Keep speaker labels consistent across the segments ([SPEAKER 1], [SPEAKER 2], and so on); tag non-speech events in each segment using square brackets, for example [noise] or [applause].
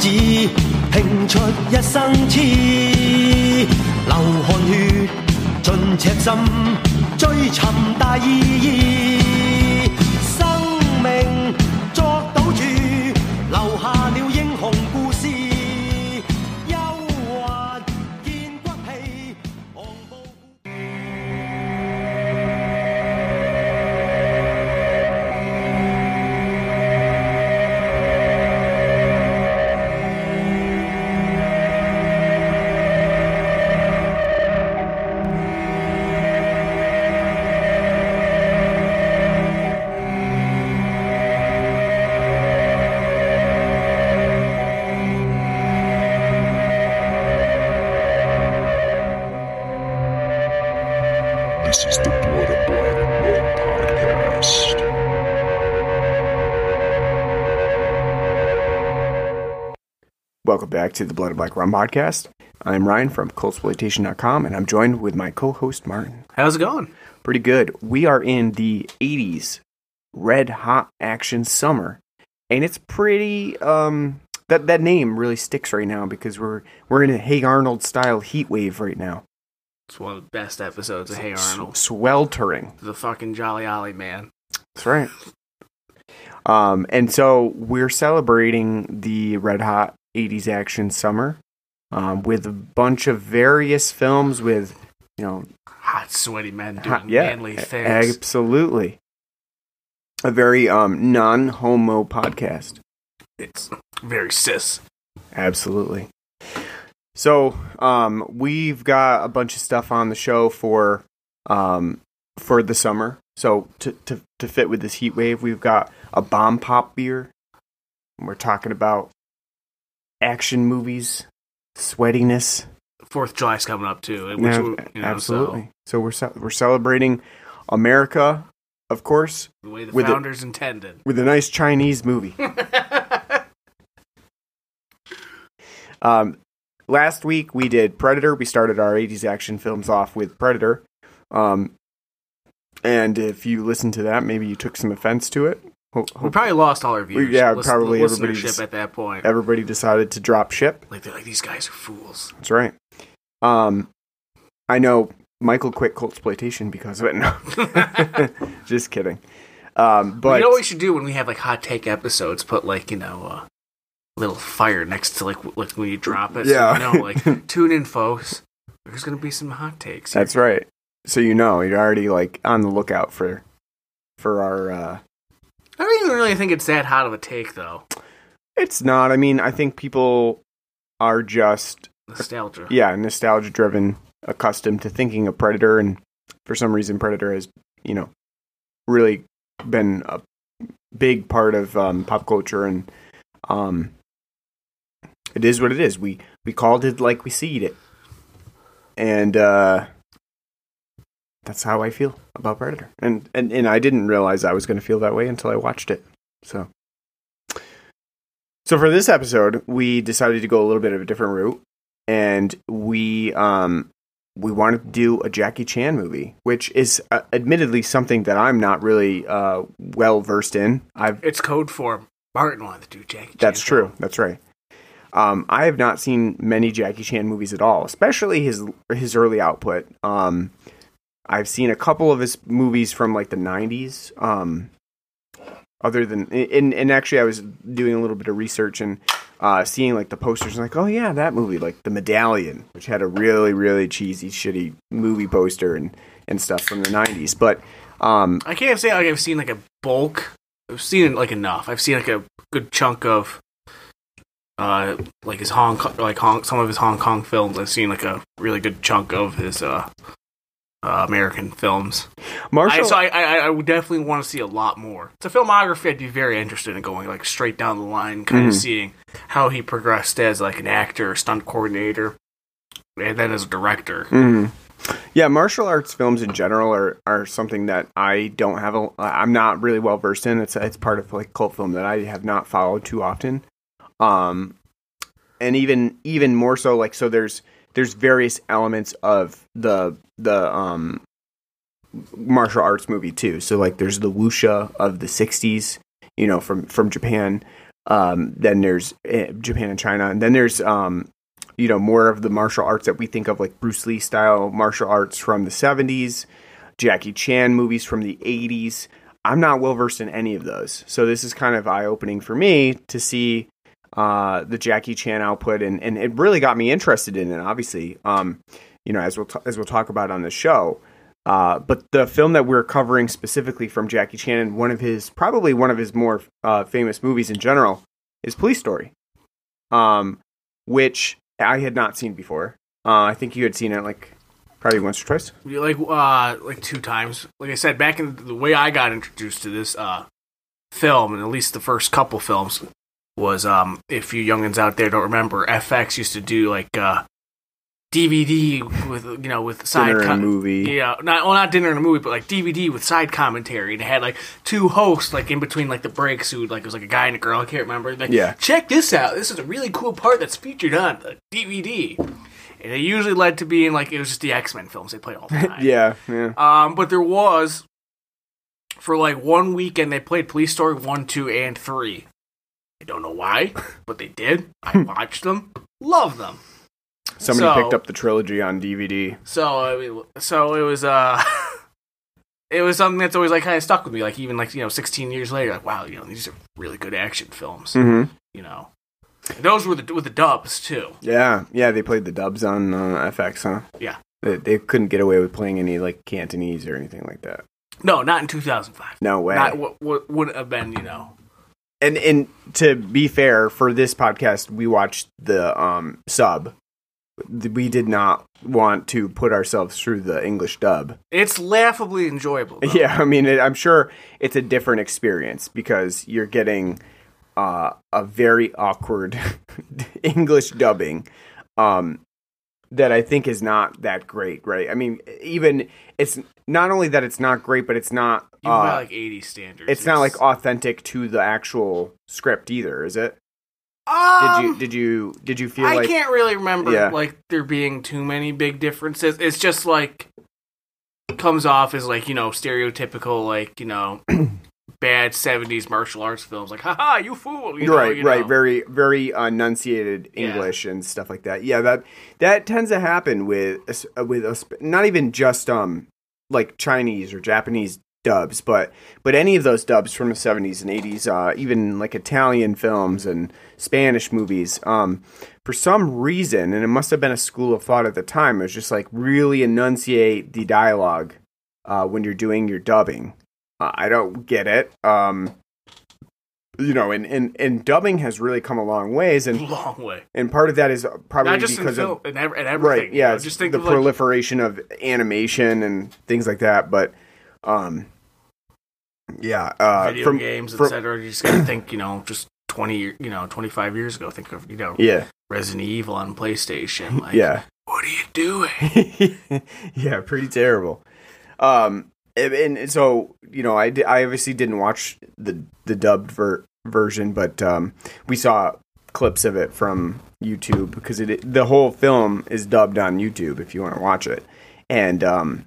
[SPEAKER 1] 子，拼出一生痴，流汗血，尽赤心，追寻大意义。
[SPEAKER 2] Back to the Blood and Black Rum podcast. I'm Ryan from Cultsploitation.com, and I'm joined with my co-host Martin.
[SPEAKER 3] How's it going?
[SPEAKER 2] Pretty good. We are in the 80s red hot action summer, and it's pretty. Um, that that name really sticks right now because we're we're in a Hey Arnold style heat wave right now.
[SPEAKER 3] It's one of the best episodes of Hey Arnold.
[SPEAKER 2] S- sweltering.
[SPEAKER 3] The fucking Jolly Ollie man.
[SPEAKER 2] That's right. Um, and so we're celebrating the red hot 80s action summer um, with a bunch of various films with, you know,
[SPEAKER 3] Hot, sweaty men doing
[SPEAKER 2] hot, yeah,
[SPEAKER 3] manly things.
[SPEAKER 2] absolutely. A very um, non homo podcast.
[SPEAKER 3] It's very cis.
[SPEAKER 2] Absolutely. So, um, we've got a bunch of stuff on the show for um, for the summer. So to, to to fit with this heat wave, we've got a bomb pop beer. We're talking about action movies, sweatiness.
[SPEAKER 3] Fourth of July's coming up too. Which,
[SPEAKER 2] Yeah,
[SPEAKER 3] you know,
[SPEAKER 2] absolutely. So, we're ce- we're celebrating America, of course,
[SPEAKER 3] the way the
[SPEAKER 2] With it-
[SPEAKER 3] founders intended.
[SPEAKER 2] with a nice Chinese movie. [laughs] Um, last week we did Predator. We started our 80s action films off with Predator. Um, and if you listened to that, maybe you took some offense to it. Ho-
[SPEAKER 3] we probably lost all our viewers.
[SPEAKER 2] yeah,
[SPEAKER 3] listen-
[SPEAKER 2] probably everybody just-
[SPEAKER 3] at that point.
[SPEAKER 2] everybody decided to drop ship.
[SPEAKER 3] like they're like these guys are fools.
[SPEAKER 2] That's right. Um, I know Michael quit cult exploitation because of it. No, [laughs] just kidding. Um, but
[SPEAKER 3] you know what we should do when we have like hot take episodes? Put like you know uh, a little fire next to like like when you drop it.
[SPEAKER 2] Yeah.
[SPEAKER 3] So, you know, like [laughs] tune in, folks. There's gonna be some hot takes.
[SPEAKER 2] That's right. So you know, you're already like on the lookout for for our. uh
[SPEAKER 3] I don't even really think it's that hot of a take though.
[SPEAKER 2] It's not. I mean, I think people are just
[SPEAKER 3] Nostalgia.
[SPEAKER 2] yeah, nostalgia driven, accustomed to thinking of Predator, and for some reason, Predator has you know really been a big part of um, pop culture, and um, it is what it is. We we called it like we seed it, and uh, that's how I feel about Predator, and and and I didn't realize I was going to feel that way until I watched it. So. So for this episode, we decided to go a little bit of a different route and we um we wanted to do a Jackie Chan movie, which is uh, admittedly something that I'm not really uh well versed in. I've
[SPEAKER 3] It's code for Martin wanted to do Jackie. Chan
[SPEAKER 2] that's true.
[SPEAKER 3] film.
[SPEAKER 2] That's right. Um, I have not seen many Jackie Chan movies at all, especially his his early output. Um, I've seen a couple of his movies from like the '90s. Um, other than and and actually, I was doing a little bit of research and uh, seeing like the posters, and like, oh yeah, that movie, like The Medallion, which had a really really cheesy, shitty movie poster and and stuff from the '90s. But um,
[SPEAKER 3] I can't say like I've seen like a bulk. I've seen like enough. I've seen like a good chunk of, uh, like his Hong like Hong, some of his Hong Kong films. I've seen like a really good chunk of his uh, uh American films. I,
[SPEAKER 2] Marshall,
[SPEAKER 3] so I, I, I would definitely want to see a lot more. It's a filmography I'd be very interested in going like straight down the line, kind of
[SPEAKER 2] Mhm.
[SPEAKER 3] seeing how he progressed as like an actor, stunt coordinator, and then as a director.
[SPEAKER 2] Mhm. Yeah, martial arts films in general are, are something that I don't have a I'm not really well versed in. It's it's part of like cult film that I have not followed too often. Um and even even more so like so there's there's various elements of the the um martial arts movie too. So like there's the wuxia of the 60s, you know, from from Japan. Um, then there's uh, Japan and China, and then there's um, you know more of the martial arts that we think of, like Bruce Lee style martial arts from the '70s, Jackie Chan movies from the '80s. I'm not well versed in any of those, so this is kind of eye opening for me to see uh, the Jackie Chan output, and, and it really got me interested in it. Obviously, um, you know, as we'll t- as we'll talk about on the show. Uh, but the film that we're covering specifically from Jackie Chan, and one of his probably one of his more uh, famous movies in general, is Police Story, um, which I had not seen before. Uh, I think you had seen it like probably once or twice.
[SPEAKER 3] like uh like two times. Like I said, back in the way I got introduced to this uh film, and at least the first couple films was um if you youngins out there don't remember, FX used to do like uh DVD with you know with side
[SPEAKER 2] Dinner
[SPEAKER 3] com-
[SPEAKER 2] movie.
[SPEAKER 3] Yeah, not well, not dinner and a movie, but like DVD with side commentary. And it had like two hosts like in between like the breaks who like it was like a guy and a girl. I can't remember. Like,
[SPEAKER 2] Yeah.
[SPEAKER 3] check this out. This is a really cool part that's featured on the DVD. And it usually led to being like it was just the X Men films they played all the [laughs] time.
[SPEAKER 2] Yeah, yeah.
[SPEAKER 3] Um, but there was for like one weekend they played Police Story one, two, and three. I don't know why, [laughs] but they did. I watched them, love them.
[SPEAKER 2] Somebody
[SPEAKER 3] so-
[SPEAKER 2] picked up the trilogy on DVD.
[SPEAKER 3] So I mean, so it was uh, [laughs] it was something that's always like kind of stuck with me. Like even like you know, sixteen years later, like wow, you know, these are really good action films.
[SPEAKER 2] Mm-hmm.
[SPEAKER 3] You know, those were the with the dubs too.
[SPEAKER 2] Yeah, yeah. They played the dubs on uh, FX, huh?
[SPEAKER 3] Yeah.
[SPEAKER 2] They, they couldn't get away with playing any like Cantonese or anything like that.
[SPEAKER 3] No, not in two thousand five.
[SPEAKER 2] No way.
[SPEAKER 3] Not what what would have been. You know,
[SPEAKER 2] and and to be fair, for this podcast, we watched the um sub. We did not want to put ourselves through the English dub.
[SPEAKER 3] it's laughably enjoyable. though.
[SPEAKER 2] Yeah, I mean, it, I'm sure it's a different experience because you're getting uh, a very awkward [laughs] English dubbing um, that I think is not that great, right? I mean, even it's not only that it's not great, but it's not.
[SPEAKER 3] You
[SPEAKER 2] Uh,
[SPEAKER 3] like eighty standards.
[SPEAKER 2] it's not like authentic to the actual script either, is it? Did
[SPEAKER 3] Um,
[SPEAKER 2] you did you did you feel
[SPEAKER 3] I
[SPEAKER 2] like
[SPEAKER 3] can't really remember
[SPEAKER 2] Yeah.
[SPEAKER 3] like there being too many big differences. It's just like comes off as like you know stereotypical like you know [clears throat] bad seventies martial arts films like haha you fool you know,
[SPEAKER 2] right
[SPEAKER 3] you
[SPEAKER 2] right
[SPEAKER 3] know.
[SPEAKER 2] very very enunciated
[SPEAKER 3] Yeah.
[SPEAKER 2] english and stuff like that yeah that that tends to happen with uh, with us not even just um like chinese or japanese dubs but but any of those dubs from the 70s and 80s uh even like italian films and spanish movies um for some reason and it must have been a school of thought at the time it was just like really enunciate the dialogue uh when you're doing your dubbing i don't get it um you know, and, and, and dubbing has really come a long ways, and [laughs]
[SPEAKER 3] long way
[SPEAKER 2] and part of that is probably
[SPEAKER 3] not just in
[SPEAKER 2] because
[SPEAKER 3] film
[SPEAKER 2] of
[SPEAKER 3] and, ev- and everything
[SPEAKER 2] right,
[SPEAKER 3] you
[SPEAKER 2] yeah,
[SPEAKER 3] know, just think
[SPEAKER 2] the
[SPEAKER 3] of like
[SPEAKER 2] proliferation of animation and things like that. But, um, yeah, uh,
[SPEAKER 3] video
[SPEAKER 2] from
[SPEAKER 3] games etc you just gotta [clears throat] think you know just 20 you know 25 years ago think of you know
[SPEAKER 2] yeah,
[SPEAKER 3] Resident Evil on PlayStation like
[SPEAKER 2] yeah,
[SPEAKER 3] what are you doing [laughs]
[SPEAKER 2] yeah, pretty terrible. Um, and, so you know, I, I obviously didn't watch the the dubbed ver- version, but um, we saw clips of it from YouTube because it the whole film is dubbed on YouTube if you want to watch it, and um,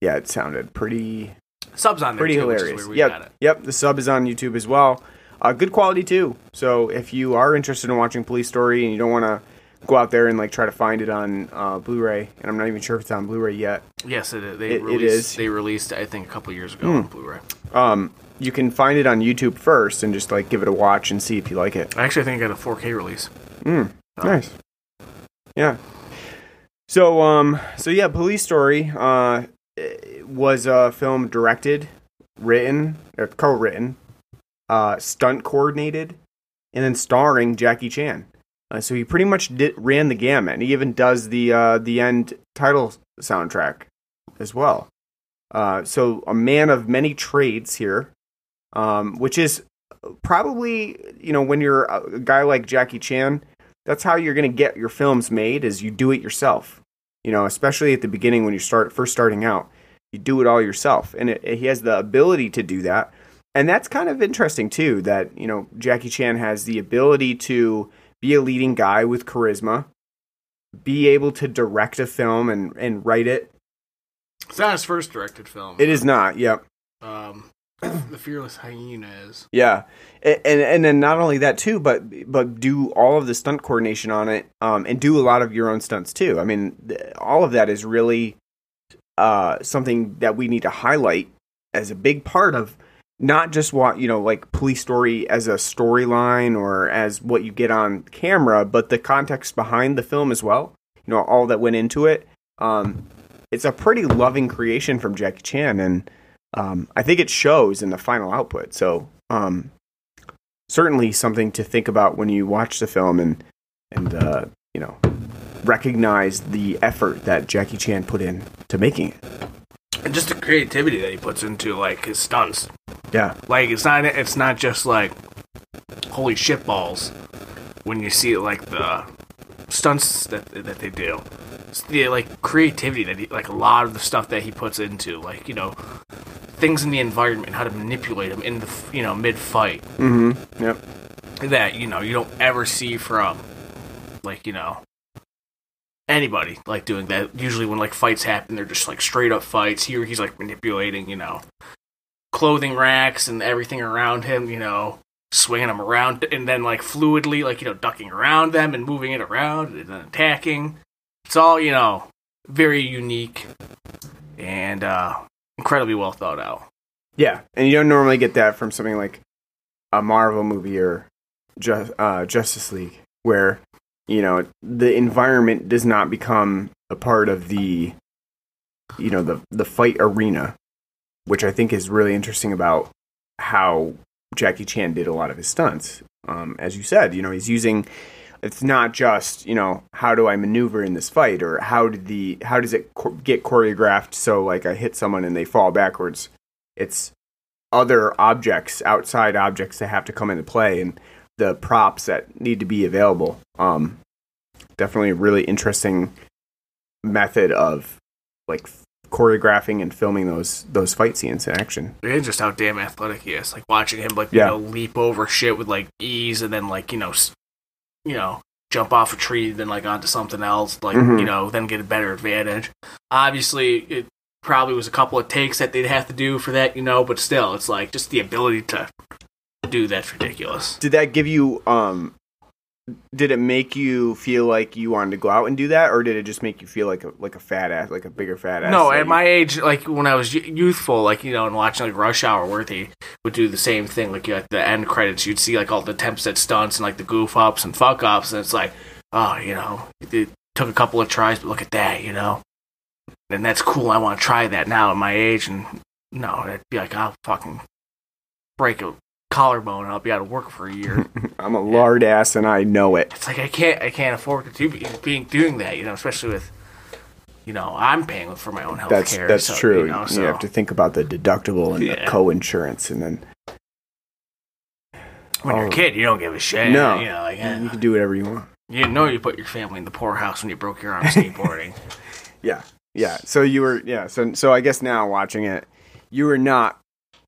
[SPEAKER 2] yeah, it sounded pretty
[SPEAKER 3] subs on there
[SPEAKER 2] pretty
[SPEAKER 3] too,
[SPEAKER 2] hilarious.
[SPEAKER 3] where we got
[SPEAKER 2] Yep, yep. The sub is on YouTube as well. Uh, good quality too. So if you are interested in watching Police Story and you don't want to go out there and like try to find it on uh, Blu-ray, and I'm not even sure if it's on Blu-ray yet.
[SPEAKER 3] yes it, is. they
[SPEAKER 2] It- it
[SPEAKER 3] released
[SPEAKER 2] is. Hmm.
[SPEAKER 3] they released I think a couple years ago on Blu-ray
[SPEAKER 2] Um, you can find it on YouTube first and just like give it a watch and see if you like it.
[SPEAKER 3] I actually, think I got a 4K release.
[SPEAKER 2] mm Nice. Yeah. So um so yeah, Police Story uh was a film directed, written, or co-written, uh stunt coordinated, and then starring Jackie Chan. Uh, so he pretty much did, ran the gamut. And he even does the uh the end title soundtrack as well. Uh so a man of many trades here. Um which is probably, you know, when you're a guy like Jackie Chan, that's how you're going to get your films made is you do it yourself you know especially at the beginning when you start first starting out you do it all yourself and it, he has the ability to do that and that's kind of interesting too that you know jackie chan has the ability to be a leading guy with charisma be able to direct a film and, and write it
[SPEAKER 3] It's not his first directed film.
[SPEAKER 2] it is not yep
[SPEAKER 3] Um, [clears throat] the fearless hyena is.
[SPEAKER 2] Yeah, A- and and then not only that too, but but do all of the stunt coordination on it, um, and do a lot of your own stunts too. I mean, all of that is really uh something that we need to highlight as a big part of not just what you know, like police story as a storyline or as what you get on camera, but the context behind the film as well. You know, all that went into it. Um, it's a pretty loving creation from Jackie Chan, and um, I think it shows in the final output. So, um, certainly something to think about when you watch the film and and uh, you know recognize the effort that Jackie Chan put in to making it.
[SPEAKER 3] And just the creativity that he puts into like his stunts.
[SPEAKER 2] Yeah,
[SPEAKER 3] Like it's not it's not just like holy shit balls when you see like the stunts that that they do. It's the like creativity that he like a lot of the stuff that he puts into like you know things in the environment, how to manipulate them in the you know mid fight
[SPEAKER 2] mm-hmm. yep,
[SPEAKER 3] that you know you don't ever see from like you know anybody like doing that. Usually when like fights happen they're just like straight up fights. Here he's like manipulating you know clothing racks and everything around him you know swinging them around and then like fluidly like you know ducking around them and moving it around and then attacking. It's all you know very unique and uh incredibly well thought out.
[SPEAKER 2] Yeah, and you don't normally get that from something like a Marvel movie or Ju- uh, Justice League, where you know the environment does not become a part of the you know the the fight arena, which I think is really interesting about how Jackie Chan did a lot of his stunts. Um, as you said, you know he's using. It's not just you know how do I maneuver in this fight or how did the how does it cho- get choreographed so like I hit someone and they fall backwards. It's other objects, outside objects that have to come into play, and the props that need to be available. Um, definitely a really interesting method of like choreographing and filming those those fight scenes in action.
[SPEAKER 3] and just how damn athletic he is. Like watching him, like
[SPEAKER 2] Yeah.
[SPEAKER 3] you know, leap over shit with like ease, and then like you know, you know, jump off a tree, then like onto something else, like
[SPEAKER 2] Mhm.
[SPEAKER 3] you know, then get a better advantage. Obviously, it probably was a couple of takes that they'd have to do for that, you know, but still, it's like just the ability to do that's ridiculous.
[SPEAKER 2] Did that give you um? Did it make you feel like you wanted to go out and do that, or did it just make you feel like a like a fat ass, like a bigger fat ass?
[SPEAKER 3] No, at
[SPEAKER 2] you-
[SPEAKER 3] my age, like when I was youthful, like you know, and watching like Rush Hour, where they would do the same thing. Like at the end credits, you'd see like all the attempts at stunts and like the goof ups and fuck ups, and it's like, oh, you know, it took a couple of tries, but look at that, you know, and that's cool. I want to try that now at my age, and no, it'd be like I'll fucking break a collarbone I'll be out of work for a year. [laughs]
[SPEAKER 2] I'm a lard ass and I know it.
[SPEAKER 3] it's like I can't, I can't afford to do being doing that, you know, especially with. You know, I'm paying for my own health
[SPEAKER 2] That's
[SPEAKER 3] care.
[SPEAKER 2] that's
[SPEAKER 3] so,
[SPEAKER 2] true.
[SPEAKER 3] You, know,
[SPEAKER 2] you have to think about the deductible and the co-insurance, and then
[SPEAKER 3] When you're
[SPEAKER 2] Oh.
[SPEAKER 3] a kid, you don't give a shit.
[SPEAKER 2] No.
[SPEAKER 3] you know, like, eh,
[SPEAKER 2] you can do whatever you want.
[SPEAKER 3] you didn't know you put your family in the poorhouse when you broke your arm skateboarding. [laughs]
[SPEAKER 2] Yeah, yeah. So you were, yeah. So so I guess now watching it, you were not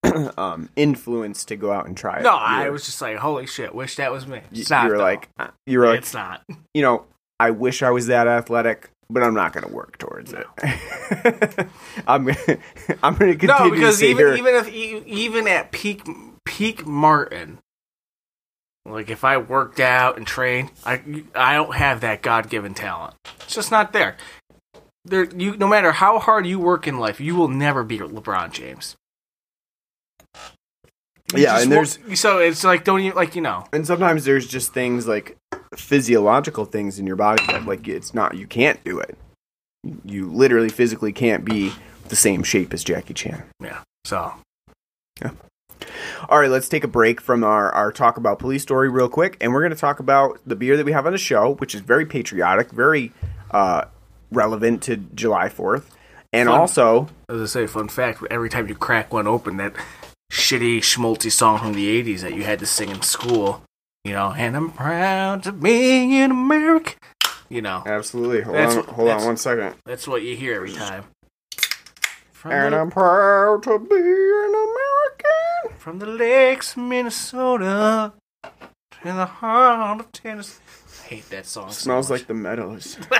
[SPEAKER 2] [clears throat] um, influenced to go out and try it.
[SPEAKER 3] no,
[SPEAKER 2] You
[SPEAKER 3] I
[SPEAKER 2] were-
[SPEAKER 3] was just like, holy shit, wish that was me.
[SPEAKER 2] You,
[SPEAKER 3] It's not.
[SPEAKER 2] you were
[SPEAKER 3] though.
[SPEAKER 2] like, uh, you were like,
[SPEAKER 3] it's not. [laughs]
[SPEAKER 2] you know, I wish I was that athletic, but I'm not going to work towards it. [laughs] I'm gonna, [laughs] I'm going to continue
[SPEAKER 3] No, because even
[SPEAKER 2] here.
[SPEAKER 3] even if even at peak peak Martin, like if I worked out and trained, I I don't have that God given talent. It's just not there. There, you no matter how hard you work in life, you will never be LeBron James. You
[SPEAKER 2] Yeah,
[SPEAKER 3] just
[SPEAKER 2] and there's-
[SPEAKER 3] so it's like don't even like you know
[SPEAKER 2] and sometimes there's just things like physiological things in your body that like it's not you can't do it. You literally physically can't be the same shape as Jackie Chan.
[SPEAKER 3] yeah. So Yeah.
[SPEAKER 2] All right, let's take a break from our, our talk about police story real quick, and we're going to talk about the beer that we have on the show, which is very patriotic, very uh, relevant to July 4th. And
[SPEAKER 3] Fun.
[SPEAKER 2] also,
[SPEAKER 3] as I say, fun fact: every time you crack one open, that shitty schmaltzy song from the '80s that you had to sing in school, you know, and I'm proud to be an American. You know,
[SPEAKER 2] absolutely. Hold
[SPEAKER 3] That's-
[SPEAKER 2] on, hold on one second.
[SPEAKER 3] that's what you hear every time. From
[SPEAKER 2] And
[SPEAKER 3] the,
[SPEAKER 2] I'm proud to be an American.
[SPEAKER 3] from the lakes, of Minnesota, to the heart of Tennessee. I hate that song. so
[SPEAKER 2] Smells like the meadows. [laughs]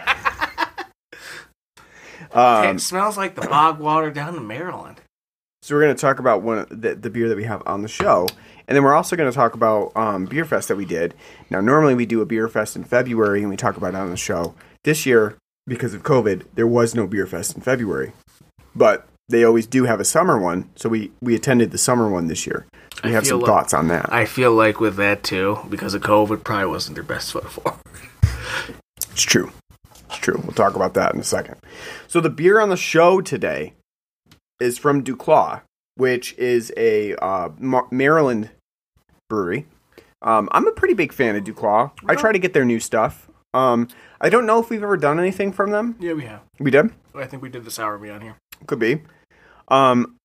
[SPEAKER 3] it
[SPEAKER 2] um,
[SPEAKER 3] smells like the bog water down in Maryland.
[SPEAKER 2] So we're going to talk about one of the, the beer that we have on the show, and then we're also going to talk about um, beer fest that we did. Now, normally we do a beer fest in February, and we talk about it on the show. This year, because of COVID, there was no beer fest in February, but they always do have a summer one. So we we attended the summer one this year. We
[SPEAKER 3] I
[SPEAKER 2] have some
[SPEAKER 3] like-
[SPEAKER 2] thoughts on that.
[SPEAKER 3] I feel like with that too, because of COVID, probably wasn't their best foot forward.
[SPEAKER 2] It's true. It's true. We'll talk about that in a second. So the beer on the show today is from Duclaw, which is a uh, Mar- Maryland brewery. Um, I'm a pretty big fan of Duclaw. I try to get their new stuff. Um, I don't know if we've ever done anything from them.
[SPEAKER 3] Yeah, we have.
[SPEAKER 2] We did.
[SPEAKER 3] I think we did the sour beer on here.
[SPEAKER 2] Could be. Um,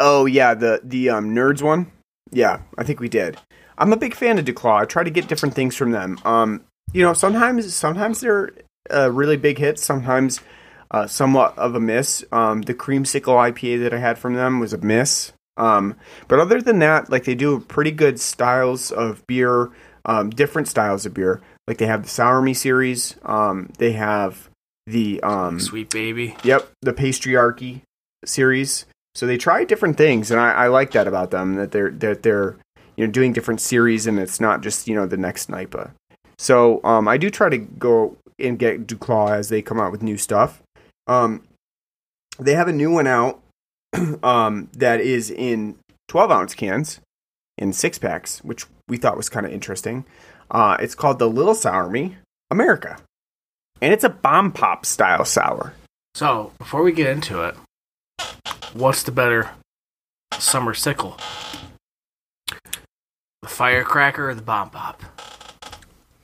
[SPEAKER 2] oh yeah, the the um, nerds one. Yeah, I think we did. I'm a big fan of Duclaw. I try to get different things from them. Um, you know, sometimes sometimes they're uh, really big hits. Sometimes uh, somewhat of a miss. Um, the creamsicle IPA that I had from them was a miss. Um, but other than that, like they do pretty good styles of beer, um, different styles of beer. Like they have the Sour Me series. Um, they have the um,
[SPEAKER 3] Sweet baby.
[SPEAKER 2] Yep, the Patriarchy series. So they try different things, and I, I like that about them that they're that they're you know doing different series, and it's not just you know the next Snipa. So um, I do try to go and get Duclaw as they come out with new stuff. Um, they have a new one out [clears throat] um, that is in 12 ounce cans in six packs, which we thought was kind of interesting. Uh, it's called the Little Sour Me America, and it's a bomb pop style sour.
[SPEAKER 3] So before we get into it, what's the better summer sickle? The firecracker or the bomb pop?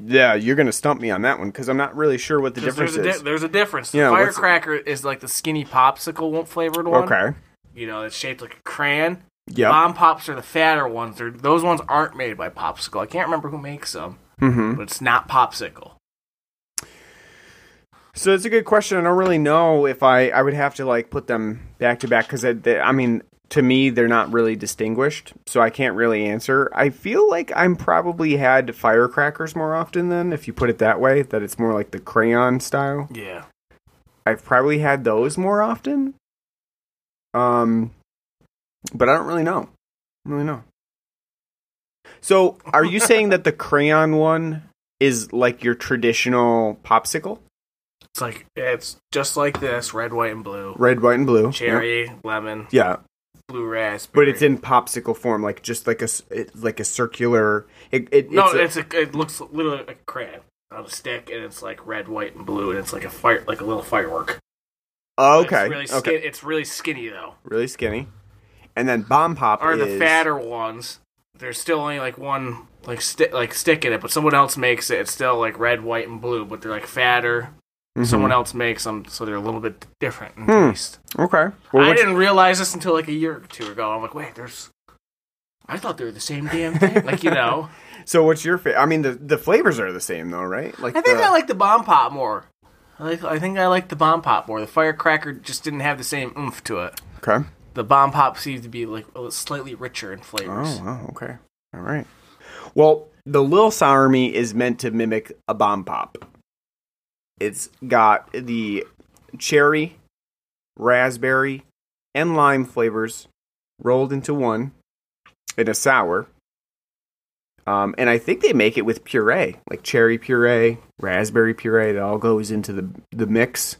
[SPEAKER 2] Yeah, you're gonna stump me on that one because I'm not really sure what the difference
[SPEAKER 3] there's a
[SPEAKER 2] is.
[SPEAKER 3] di- there's a difference. The
[SPEAKER 2] Yeah, what's-
[SPEAKER 3] firecracker is like the skinny popsicle flavored one.
[SPEAKER 2] okay.
[SPEAKER 3] You know, it's shaped like a crayon.
[SPEAKER 2] Yeah.
[SPEAKER 3] Bomb pops are the fatter ones. They're, those ones aren't made by Popsicle. I can't remember who makes them,
[SPEAKER 2] hmm
[SPEAKER 3] but it's not Popsicle.
[SPEAKER 2] So it's a good question. I don't really know if I I would have to like put them back to back because I mean to me they're not really distinguished, so I can't really answer. I feel like I'm probably had firecrackers more often than if you put it that way. That it's more like the crayon style.
[SPEAKER 3] Yeah.
[SPEAKER 2] I've probably had those more often. Um, but I don't really know. I don't really know. So, are you saying that the crayon one is like your traditional popsicle,
[SPEAKER 3] It's like it's just like this: red, white, and blue.
[SPEAKER 2] red, white, and blue?
[SPEAKER 3] Cherry, lemon,
[SPEAKER 2] Yeah,
[SPEAKER 3] blue raspberry.
[SPEAKER 2] but it's in popsicle form, like just like a it, like a circular. It, it
[SPEAKER 3] no,
[SPEAKER 2] it's,
[SPEAKER 3] it's, a, it looks literally like a crayon on a stick, and it's like red, white, and blue, and it's like a fire, like a little firework.
[SPEAKER 2] a, oh,
[SPEAKER 3] It's
[SPEAKER 2] okay,
[SPEAKER 3] really
[SPEAKER 2] okay,
[SPEAKER 3] It's really skinny though.
[SPEAKER 2] really skinny. And then bomb pop
[SPEAKER 3] Or
[SPEAKER 2] is
[SPEAKER 3] the fatter ones. There's still only like one like stick like stick in it, but someone else makes it. It's still like red, white, and blue, but they're like fatter.
[SPEAKER 2] Mhm.
[SPEAKER 3] Someone else makes them, so they're a little bit different in
[SPEAKER 2] Hmm.
[SPEAKER 3] taste.
[SPEAKER 2] Okay, well,
[SPEAKER 3] I didn't realize this until like a year or two ago. I'm like, wait, there's. I thought they were the same damn thing. like you know, [laughs]
[SPEAKER 2] so what's your favorite? I mean, the the flavors are the same though, right? Like
[SPEAKER 3] I think
[SPEAKER 2] the,
[SPEAKER 3] I like the bomb pop more. I like, I think I like the bomb pop more. The firecracker just didn't have the same oomph to it.
[SPEAKER 2] okay.
[SPEAKER 3] The bomb pop seemed to be like a slightly richer in flavors.
[SPEAKER 2] Oh, wow, okay. All right. Well, the Lil Sour Me is meant to mimic a bomb pop. It's got the cherry, raspberry, and lime flavors rolled into one in a sour. Um, and I think they make it with puree, like cherry puree, raspberry puree. That all goes into the the mix.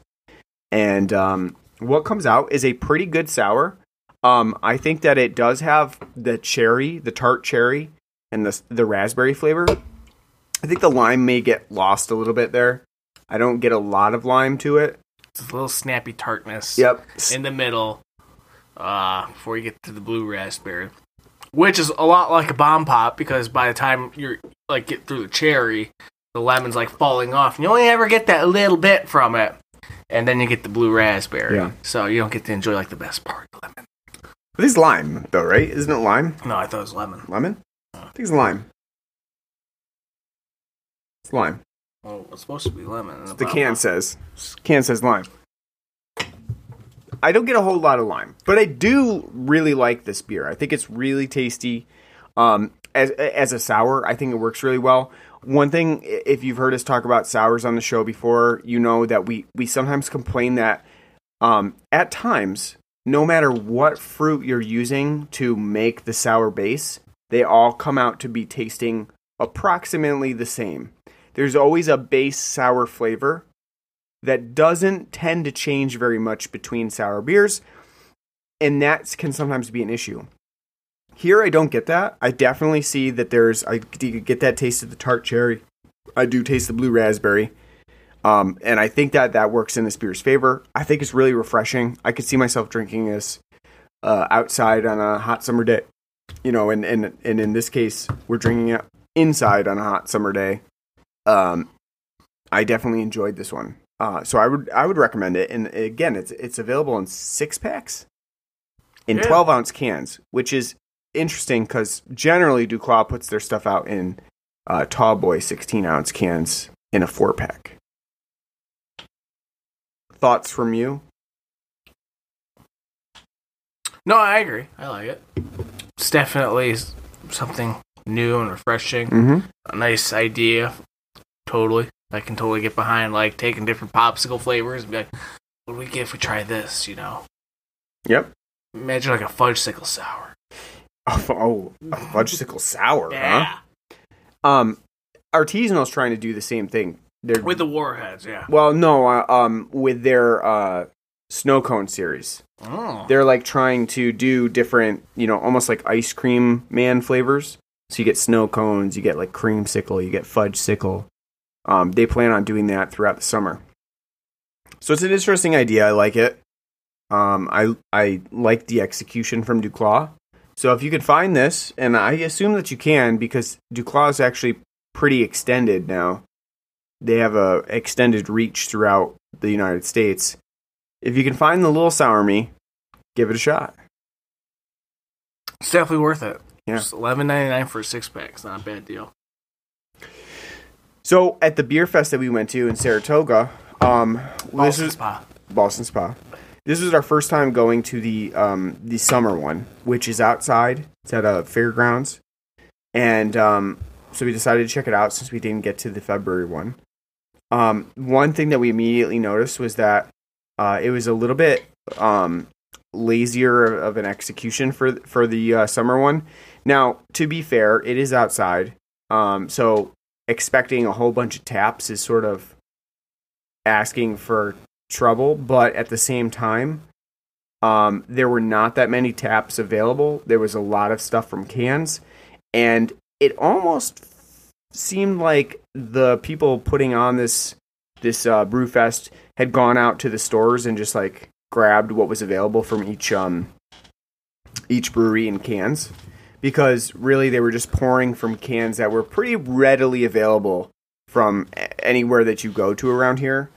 [SPEAKER 2] And um, what comes out is a pretty good sour. Um, I think that it does have the cherry, the tart cherry, and the the raspberry flavor. I think the lime may get lost a little bit there. I don't get a lot of lime to it.
[SPEAKER 3] It's a little snappy tartness.
[SPEAKER 2] Yep.
[SPEAKER 3] in the middle uh, before you get to the blue raspberry, which is a lot like a bomb pop because by the time you're like get through the cherry, the lemon's like falling off, and you only ever get that little bit from it, and then you get the blue raspberry.
[SPEAKER 2] Yeah.
[SPEAKER 3] So you don't get to enjoy like the best part, the lemon.
[SPEAKER 2] But it's lime though, right? Isn't it lime?
[SPEAKER 3] No, I thought it was lemon.
[SPEAKER 2] Lemon? I think it's lime. It's lime.
[SPEAKER 3] Well, it's supposed to be lemon.
[SPEAKER 2] The can says. Can says lime. I don't get a whole lot of lime, but I do really like this beer. I think it's really tasty. Um, as as a sour, I think it works really well. One thing, if you've heard us talk about sours on the show before, you know that we we sometimes complain that um, at times no matter what fruit you're using to make the sour base, they all come out to be tasting approximately the same. There's always a base sour flavor that doesn't tend to change very much between sour beers, and that can sometimes be an issue. Here, I don't get that. I definitely see that there's, I get that taste of the tart cherry. I do taste the blue raspberry. Um, and I think that that works in this beer's favor. I think it's really refreshing. I could see myself drinking this uh, outside on a hot summer day. You know, and, and and in this case, we're drinking it inside on a hot summer day. Um, I definitely enjoyed this one. Uh, so I would I would recommend it. And again, it's it's available in six packs, in
[SPEAKER 3] Yeah.
[SPEAKER 2] twelve ounce cans, which is interesting because generally Duclaw puts their stuff out in uh, tall boy sixteen ounce cans in a four pack. Thoughts from you?
[SPEAKER 3] No, I agree. I like it. It's definitely something new and refreshing.
[SPEAKER 2] Mm-hmm.
[SPEAKER 3] A nice idea. Totally. I can totally get behind like taking different popsicle flavors and be like, what do we get if we try this, you know?
[SPEAKER 2] Yep.
[SPEAKER 3] Imagine like a fudge sickle sour.
[SPEAKER 2] Oh, [laughs] oh a fudgesicle sour,
[SPEAKER 3] Yeah.
[SPEAKER 2] huh? Um, Artisanal's trying to do the same thing. They're
[SPEAKER 3] With the warheads, yeah.
[SPEAKER 2] well, no, uh, um, with their uh, snow cone series,
[SPEAKER 3] Oh.
[SPEAKER 2] they're like trying to do different, you know, almost like ice cream man flavors. So you get snow cones, you get like creamsicle, you get fudge sickle. Um, they plan on doing that throughout the summer. So it's an interesting idea. I like it. Um, I I like the execution from Duclaw. So if you could find this, and I assume that you can because Duclaw is actually pretty extended now. They have a extended reach throughout the United States. If you can find the little sour me, give it a shot.
[SPEAKER 3] It's definitely worth it.
[SPEAKER 2] Yeah.
[SPEAKER 3] Eleven ninety nine for a six pack. It's not a bad deal.
[SPEAKER 2] So at the beer fest that we went to in Saratoga, um, this
[SPEAKER 3] Ballston
[SPEAKER 2] is
[SPEAKER 3] Spa.
[SPEAKER 2] Ballston Spa. This was our first time going to the um, the summer one, which is outside. It's at a fairgrounds, and um, so we decided to check it out since we didn't get to the February one. Um, one thing that we immediately noticed was that uh, it was a little bit um, lazier of an execution for for the uh, summer one. Now, to be fair, it is outside, um, so expecting a whole bunch of taps is sort of asking for trouble, but at the same time, um, there were not that many taps available. There was a lot of stuff from cans, and it almost seemed like the people putting on this this uh, brewfest had gone out to the stores and just like grabbed what was available from each um each brewery in cans because really they were just pouring from cans that were pretty readily available from anywhere that you go to around here.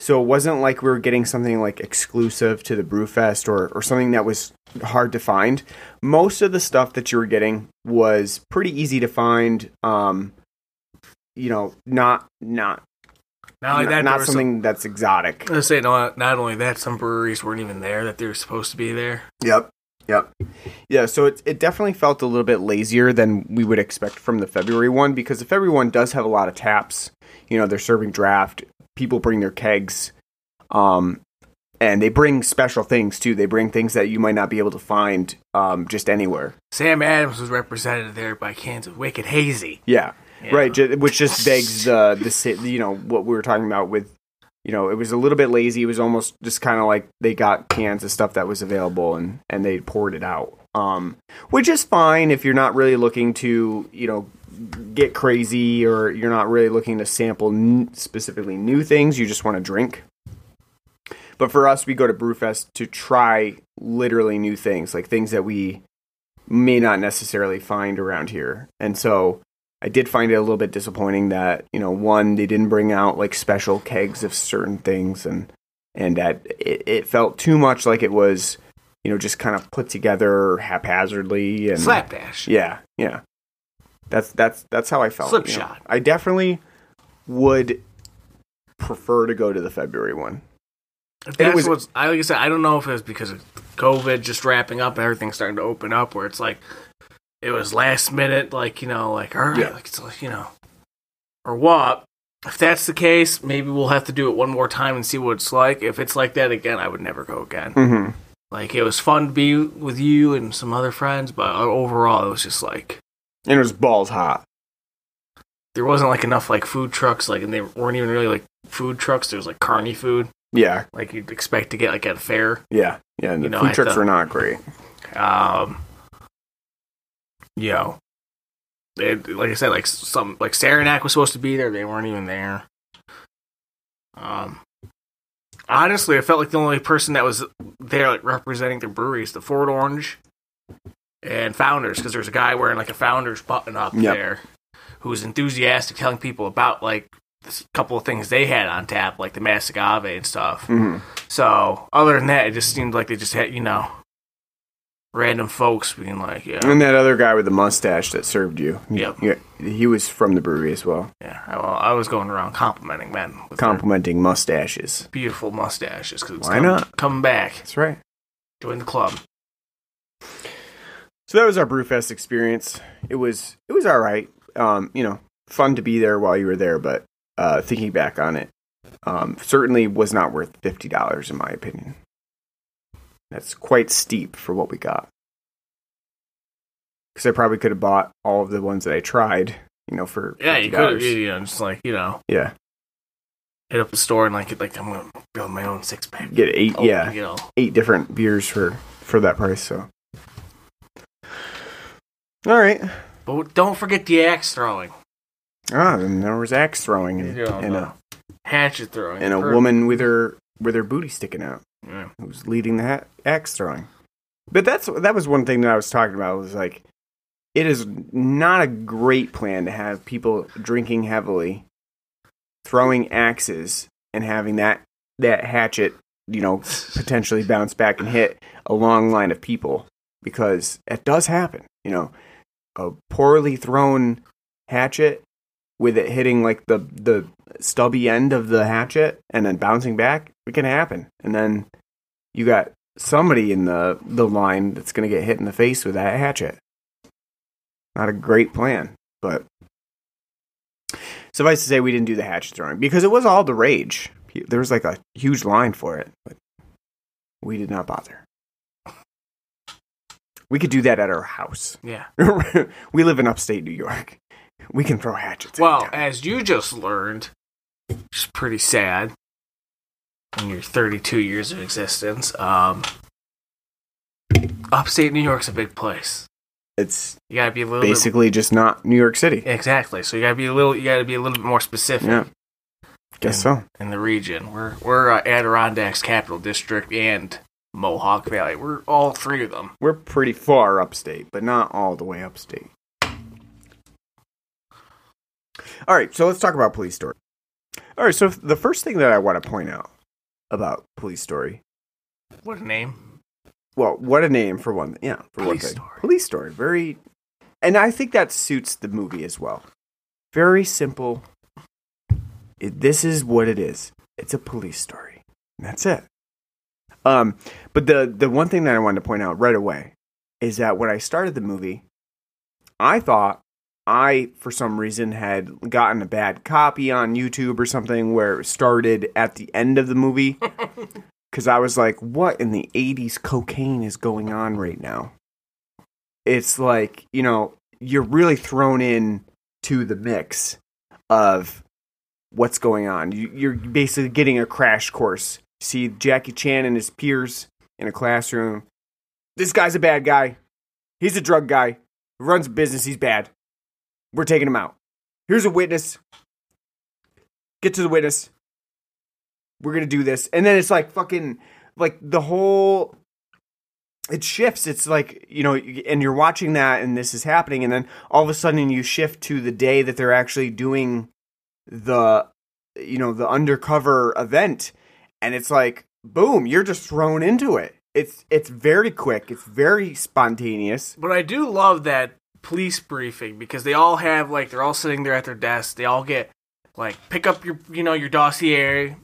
[SPEAKER 2] So it wasn't like we were getting something like exclusive to the Brewfest or, or something that was hard to find. Most of the stuff that you were getting was pretty easy to find. Um, you know, not not
[SPEAKER 3] Not
[SPEAKER 2] not,
[SPEAKER 3] that,
[SPEAKER 2] not something that's exotic.
[SPEAKER 3] I say no. Not only that, some breweries weren't even there that they were supposed to be there.
[SPEAKER 2] Yep. Yep. Yeah, so it it definitely felt a little bit lazier than we would expect from the February one because the February one does have a lot of taps. You know, they're serving draft. People bring their kegs. Um and they bring special things too. They bring things that you might not be able to find um, just anywhere.
[SPEAKER 3] Sam Adams was represented there by cans of Wicked Hazy.
[SPEAKER 2] Yeah,
[SPEAKER 3] Yeah.
[SPEAKER 2] right. Which just begs the the you know what we were talking about with you know it was a little bit lazy. It was almost just kind of like they got cans of stuff that was available and and they poured it out. Um, which is fine if you're not really looking to you know get crazy or you're not really looking to sample n- specifically new things. You just want to drink. But for us, we go to Brewfest to try literally new things, like things that we may not necessarily find around here. And so I did find it a little bit disappointing that, you know, one, they didn't bring out like special kegs of certain things and and that it, it felt too much like it was, you know, just kind of put together haphazardly and
[SPEAKER 3] Slapdash.
[SPEAKER 2] yeah, yeah. That's that's that's how I felt.
[SPEAKER 3] Slip
[SPEAKER 2] you know.
[SPEAKER 3] shot.
[SPEAKER 2] I definitely would prefer to go to the February one.
[SPEAKER 3] If
[SPEAKER 2] And it
[SPEAKER 3] that's
[SPEAKER 2] was-
[SPEAKER 3] what's, I like I said, I don't know if it was because of COVID just wrapping up and everything starting to open up, where it's like it was last minute, like you know, like all right,
[SPEAKER 2] Yeah.
[SPEAKER 3] like, it's like you know, or what? If that's the case, maybe we'll have to do it one more time and see what it's like. If it's like that again, I would never go again.
[SPEAKER 2] Mm-hmm.
[SPEAKER 3] like it was fun to be with you and some other friends, but overall it was just like
[SPEAKER 2] And it was balls hot.
[SPEAKER 3] there wasn't like enough like food trucks, like and they weren't even really like food trucks. There was like carny food,
[SPEAKER 2] Yeah,
[SPEAKER 3] like you'd expect to get like at a fair.
[SPEAKER 2] yeah, yeah. And the
[SPEAKER 3] You know,
[SPEAKER 2] food trucks
[SPEAKER 3] the-
[SPEAKER 2] were not great.
[SPEAKER 3] Um, yo, they like I said, like some like Saranac was supposed to be there, they weren't even there. Um, honestly, I felt like the only person that was there like representing the breweries, the Ford Orange and Founders, because there's a guy wearing like a Founders button up
[SPEAKER 2] Yep.
[SPEAKER 3] there who was enthusiastic, telling people about like a couple of things they had on tap, like the Mas Agave and stuff.
[SPEAKER 2] hmm
[SPEAKER 3] So other than that, it just seemed like they just had you know random folks being like, yeah,
[SPEAKER 2] And that other guy with the mustache that served you.
[SPEAKER 3] Yep.
[SPEAKER 2] Yeah, he was from the brewery as well.
[SPEAKER 3] yeah. Well, I was going around complimenting men with
[SPEAKER 2] Complimenting mustaches.
[SPEAKER 3] beautiful mustaches because it's
[SPEAKER 2] Why
[SPEAKER 3] coming,
[SPEAKER 2] not?
[SPEAKER 3] Come back.
[SPEAKER 2] That's right.
[SPEAKER 3] Join the club.
[SPEAKER 2] So that was our Brewfest experience. It was it was all right. Um, you know, fun to be there while you were there, but uh, thinking back on it, um, certainly was not worth fifty dollars in my opinion. That's quite steep for what we got. Because I probably could have bought all of the ones that I tried. You know, for
[SPEAKER 3] Yeah, you could,
[SPEAKER 2] $50.
[SPEAKER 3] you know, just like you know,
[SPEAKER 2] Yeah,
[SPEAKER 3] hit up the store and like, like I'm gonna build my own six pack.
[SPEAKER 2] get eight.
[SPEAKER 3] Oh,
[SPEAKER 2] yeah,
[SPEAKER 3] you know,
[SPEAKER 2] eight different beers for for that price. So, all right.
[SPEAKER 3] but don't forget the axe throwing,
[SPEAKER 2] Ah, and there was axe throwing and,
[SPEAKER 3] Yeah,
[SPEAKER 2] and a
[SPEAKER 3] hatchet throwing,
[SPEAKER 2] and a woman with her with her booty sticking out
[SPEAKER 3] Yeah.
[SPEAKER 2] who was leading the ha- axe throwing. But that's that was one thing that I was talking about was like it is not a great plan to have people drinking heavily, throwing axes, and having that that hatchet, you know, [laughs] potentially bounce back and hit a long line of people because it does happen. You know, a poorly thrown hatchet with it hitting like the the stubby end of the hatchet and then bouncing back, it can happen. And then you got somebody in the the line that's going to get hit in the face with that hatchet. Not a great plan, but suffice to say, we didn't do the hatchet throwing because it was all the rage. There was like a huge line for it, but we did not bother. We could do that at our house.
[SPEAKER 3] yeah. [laughs]
[SPEAKER 2] we live in upstate New York. We can throw hatchets.
[SPEAKER 3] Well, as you just learned, which is pretty sad in your 32 years of existence, um, upstate New York's a big place.
[SPEAKER 2] it's
[SPEAKER 3] You gotta be a little
[SPEAKER 2] basically just not New York City.
[SPEAKER 3] exactly. So you gotta be a little. You gotta be a little bit more specific
[SPEAKER 2] Yeah, guess so.
[SPEAKER 3] in the region. We're we're uh, Adirondacks Capital District and Mohawk Valley. We're all three of them.
[SPEAKER 2] We're pretty far upstate, but not all the way upstate. All right, so let's talk about Police Story. All right, so the first thing that I want to point out about Police Story,
[SPEAKER 3] What a name!
[SPEAKER 2] well, what a name for one. Yeah, for one
[SPEAKER 3] Police
[SPEAKER 2] thing.
[SPEAKER 3] Story.
[SPEAKER 2] Police Story, very, and I think that suits the movie as well. Very simple. It, this is what it is. It's a police story. And that's it. Um, but the the one thing that I wanted to point out right away is that when I started the movie, I thought I, for some reason, had gotten a bad copy on YouTube or something where it started at the end of the movie. [laughs] Because I was like, what in the 80s cocaine is going on right now? It's like, you know, you're really thrown in to the mix of what's going on. You, you're basically getting a crash course. See Jackie Chan and his peers in a classroom. This guy's a bad guy. He's a drug guy. Runs a business. He's bad. We're taking him out. Here's a witness. Get to the witness. We're gonna do this, and then it's like fucking like the whole. It shifts. It's like you know, and you're watching that, and this is happening, and then all of a sudden you shift to the day that they're actually doing the, you know, the undercover event, and it's like boom, you're just thrown into it. It's it's very quick. It's very spontaneous.
[SPEAKER 3] But I do love that police briefing because they all have like they're all sitting there at their desk. They all get like pick up your you know your dossier,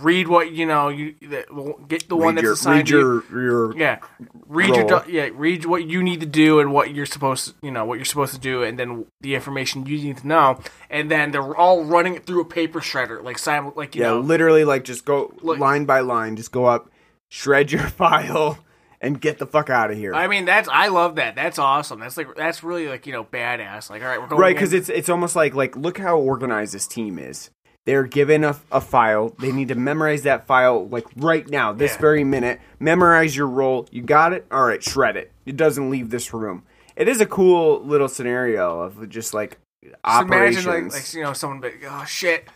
[SPEAKER 3] read what you know you the, get the one
[SPEAKER 2] read
[SPEAKER 3] that's
[SPEAKER 2] your,
[SPEAKER 3] assigned
[SPEAKER 2] read
[SPEAKER 3] to you.
[SPEAKER 2] your your
[SPEAKER 3] Yeah, read your do- yeah read what you need to do and what you're supposed to, you know what you're supposed to do and then the information you need to know and then they're all running it through a paper shredder like simul like you
[SPEAKER 2] yeah,
[SPEAKER 3] know
[SPEAKER 2] literally like just go
[SPEAKER 3] Look-
[SPEAKER 2] line by line, just go up, shred your [laughs] file, and get the fuck out of here.
[SPEAKER 3] I mean, that's I love that. That's awesome. That's like that's really like you know badass. Like, all right, we're going
[SPEAKER 2] right because it's it's almost like like look how organized this team is they're given a, a file they need to memorize that file like right now this
[SPEAKER 3] Yeah.
[SPEAKER 2] very minute memorize your role you got it all right shred it it doesn't leave this room it is a cool little scenario of just like
[SPEAKER 3] Just
[SPEAKER 2] operations
[SPEAKER 3] imagine like, like you know someone be oh shit,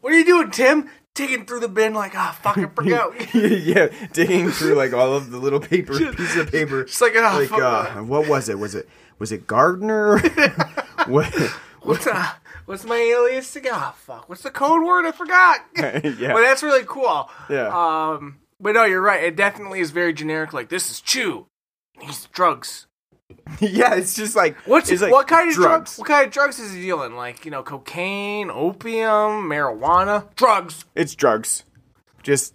[SPEAKER 3] what are you doing, Tim? Digging through the bin like ah fuck I forgot. [laughs]
[SPEAKER 2] yeah digging through like all of the little paper pieces of paper
[SPEAKER 3] Just like, ah,
[SPEAKER 2] like uh, what was it was it was it gardner [laughs] [laughs] what
[SPEAKER 3] What's uh, what's my alias? To, Ah fuck, what's the code word? I forgot.
[SPEAKER 2] Yeah.
[SPEAKER 3] but that's really cool.
[SPEAKER 2] Yeah.
[SPEAKER 3] Um, but no, you're right. It definitely is very generic. Like this is Chu. He's drugs. [laughs]
[SPEAKER 2] yeah it's just like
[SPEAKER 3] What's
[SPEAKER 2] like
[SPEAKER 3] what kind of drugs?
[SPEAKER 2] drugs
[SPEAKER 3] What kind of drugs is he dealing? Like you know, cocaine, opium, marijuana, drugs.
[SPEAKER 2] It's drugs. Just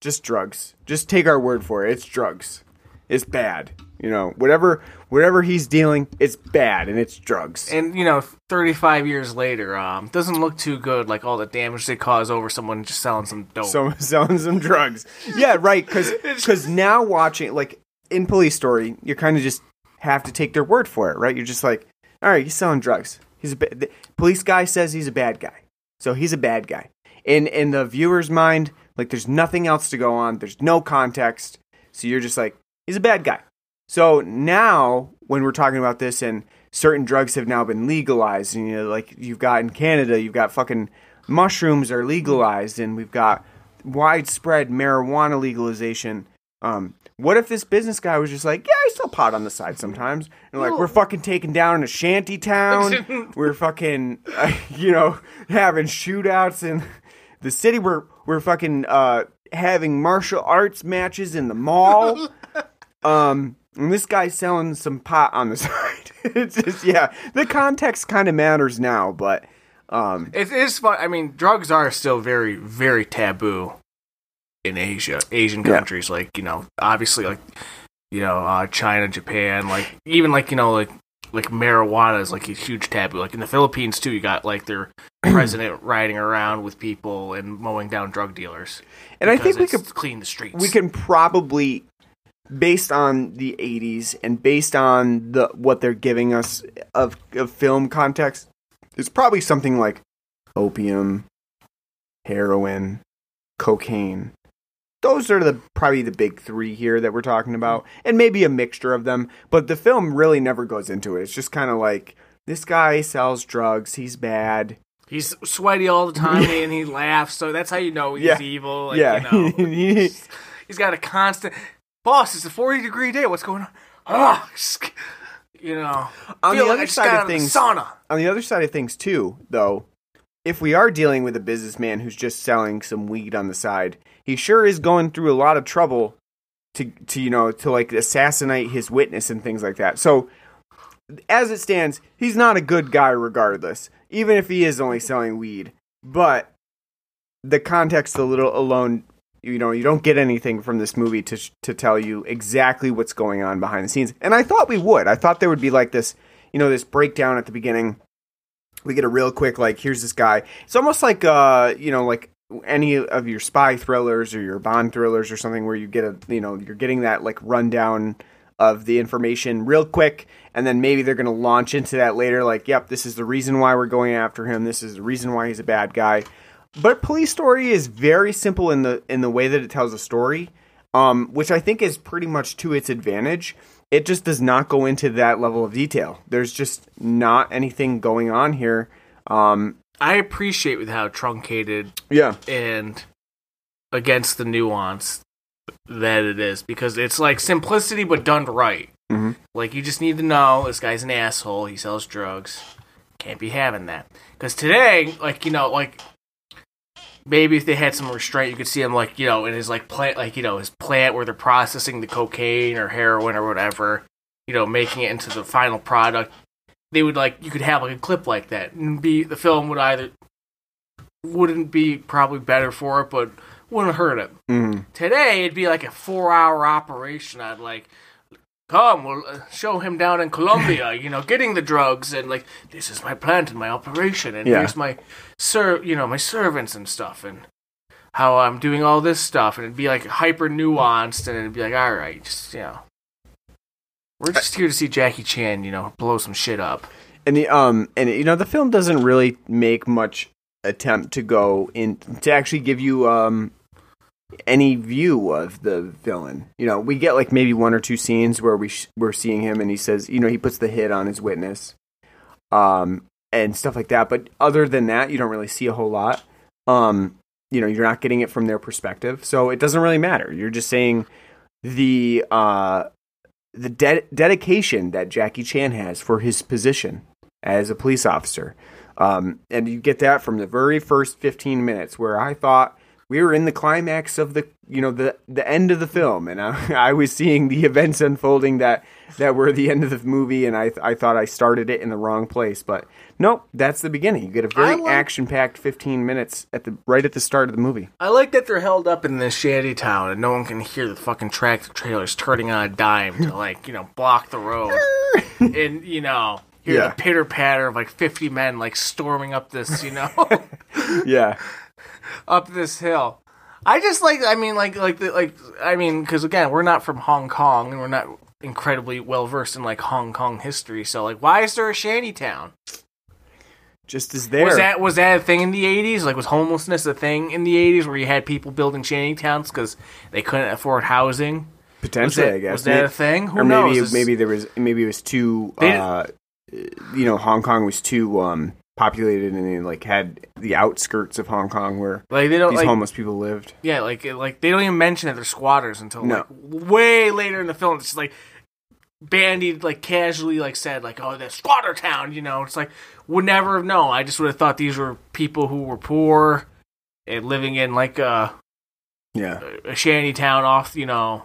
[SPEAKER 2] just drugs. Just take our word for it. It's drugs. It's bad. You know, whatever whatever he's dealing, it's bad and it's drugs.
[SPEAKER 3] And you know, 35 years later, um, doesn't look too good. Like all the damage they cause over someone just selling some dope.
[SPEAKER 2] so [laughs] selling some drugs. Yeah, right, cuz [laughs] cuz now watching like in Police Story, you're kind of just have to take their word for it, right? You're just like, "All right, he's selling drugs. He's a ba- the police guy says he's a bad guy." So he's a bad guy. In in the viewer's mind, like there's nothing else to go on. There's no context. So you're just like, he's a bad guy. So now when we're talking about this and certain drugs have now been legalized, and you know, like you've got in Canada, you've got fucking mushrooms are legalized, and we've got widespread marijuana legalization. Um, what if this business guy was just like, yeah, I still pot on the side sometimes, and like we're fucking taking down a shanty town, [laughs] we're fucking, uh, [laughs] you know, having shootouts in the city, we're we're fucking uh, having martial arts matches in the mall. [laughs] Um, and this guy's selling some pot on the side. it's just yeah, the context kind of matters now, but um,
[SPEAKER 3] It is fun. I mean, drugs are still very, very taboo in Asia, Asian
[SPEAKER 2] Yeah.
[SPEAKER 3] countries. Like you know, obviously, like you know, uh, China, Japan, like even like you know, like like marijuana is like a huge taboo. Like in the Philippines too, you got like their [clears throat] president riding around with people and mowing down drug dealers.
[SPEAKER 2] and I think we could
[SPEAKER 3] clean the streets.
[SPEAKER 2] we can probably based on the 80s and based on the what they're giving us of, of film context it's probably something like opium heroin cocaine those are the probably the big three here that we're talking about and maybe a mixture of them but the film really never goes into it it's just kind of like this guy sells drugs he's bad
[SPEAKER 3] He's sweaty all the time and he laughs, so that's how you know he's
[SPEAKER 2] Yeah.
[SPEAKER 3] evil. Like,
[SPEAKER 2] yeah
[SPEAKER 3] You know. [laughs] He's got a constant boss. It's a forty degree day. What's going on? Ah, you know.
[SPEAKER 2] On the other
[SPEAKER 3] just
[SPEAKER 2] side of things-
[SPEAKER 3] sauna.
[SPEAKER 2] on the other side of things too though if we are dealing with a businessman who's just selling some weed on the side he sure is going through a lot of trouble to to you know to like assassinate his witness and things like that. So as it stands he's not a good guy regardless even if he is only selling weed. But the context a little alone you know you don't get anything from this movie to to tell you exactly what's going on behind the scenes. And i thought we would. I thought there would be like this you know this breakdown at the beginning. We get a real quick like here's this guy. It's almost like uh you know like any of your spy thrillers or your bond thrillers or something where you get a you know you're getting that like rundown of the information real quick and then maybe they're going to launch into that later like yep this is the reason why we're going after him. This is the reason why he's a bad guy. But police story is very simple in the in the way that it tells a story um, which i think is pretty much to its advantage. It just does not go into that level of detail. There's just not anything going on here um,
[SPEAKER 3] I appreciate with how truncated
[SPEAKER 2] yeah
[SPEAKER 3] and against the nuance that it is because it's like simplicity but done right.
[SPEAKER 2] Mhm.
[SPEAKER 3] Like you just need to know this guy's an asshole. He sells drugs. Can't be having that. Because today, like you know, like maybe if they had some restraint, you could see him like you know in his like plant, like you know his plant where they're processing the cocaine or heroin or whatever. You know, making it into the final product. They would like you could have like a clip like that and be the film would either wouldn't be probably better for it, but wouldn't hurt it.
[SPEAKER 2] Mhm.
[SPEAKER 3] Today, it'd be like a four-hour operation. I'd like, come, we'll uh, show him down in Colombia, [laughs] you know, getting the drugs, and like, this is my plant and my operation, and
[SPEAKER 2] Yeah.
[SPEAKER 3] here's my ser, you know, my servants and stuff, and how I'm doing all this stuff, and it'd be like hyper nuanced, and it'd be like, all right, just you know, we're just here to see Jackie Chan, you know, blow some shit up.
[SPEAKER 2] And the um and you know the film doesn't really make much attempt to go in to actually give you um any view of the villain. You know, we get like maybe one or two scenes where we sh- we're seeing him and he says, you know, he puts the hit on his witness. Um and stuff like that, but other than that, you don't really see a whole lot. Um you know, you're not getting it from their perspective. So it doesn't really matter. You're just saying the uh the de- dedication that Jackie Chan has for his position as a police officer. Um, and you get that from the very first 15 minutes where I thought we were in the climax of the, you know, the, the end of the film. And I, [laughs] I was seeing the events unfolding that, that were the end of the movie. And I, I thought I started it in the wrong place, but nope, that's the beginning. You get a very
[SPEAKER 3] like-
[SPEAKER 2] action packed 15 minutes at the, right at the start of the movie.
[SPEAKER 3] I like that they're held up in this shanty town, and no one can hear the fucking tractor trailers turning on a dime to like you know block the road, [laughs] and you know. Hear
[SPEAKER 2] Yeah.
[SPEAKER 3] the pitter patter of like fifty men like storming up this, you know, [laughs]
[SPEAKER 2] Yeah. [laughs]
[SPEAKER 3] up this hill. I just like, I mean, like, like, the, like, I mean, because again, we're not from Hong Kong, and we're not incredibly well versed in like Hong Kong history. So, like, why is there a shanty town?
[SPEAKER 2] Just as there.
[SPEAKER 3] Was that was that a thing in the eighties? Like, was homelessness a thing in the eighties where you had people building shanty towns because they couldn't afford housing?
[SPEAKER 2] Potentially,
[SPEAKER 3] that-
[SPEAKER 2] I guess.
[SPEAKER 3] was that a thing? Who
[SPEAKER 2] or maybe
[SPEAKER 3] knows?
[SPEAKER 2] maybe there was maybe it was too uh, you know Hong Kong was too um, populated and they like had the outskirts of Hong Kong where
[SPEAKER 3] Like they don't
[SPEAKER 2] these
[SPEAKER 3] like
[SPEAKER 2] homeless people lived.
[SPEAKER 3] yeah like like they don't even mention that they're squatters until
[SPEAKER 2] No.
[SPEAKER 3] like way later in the film. It's just like bandied like casually like said like oh the squatter town you know it's like would never have known. I just would have thought these were people who were poor and living in like a,
[SPEAKER 2] Yeah,
[SPEAKER 3] a shanty town off you know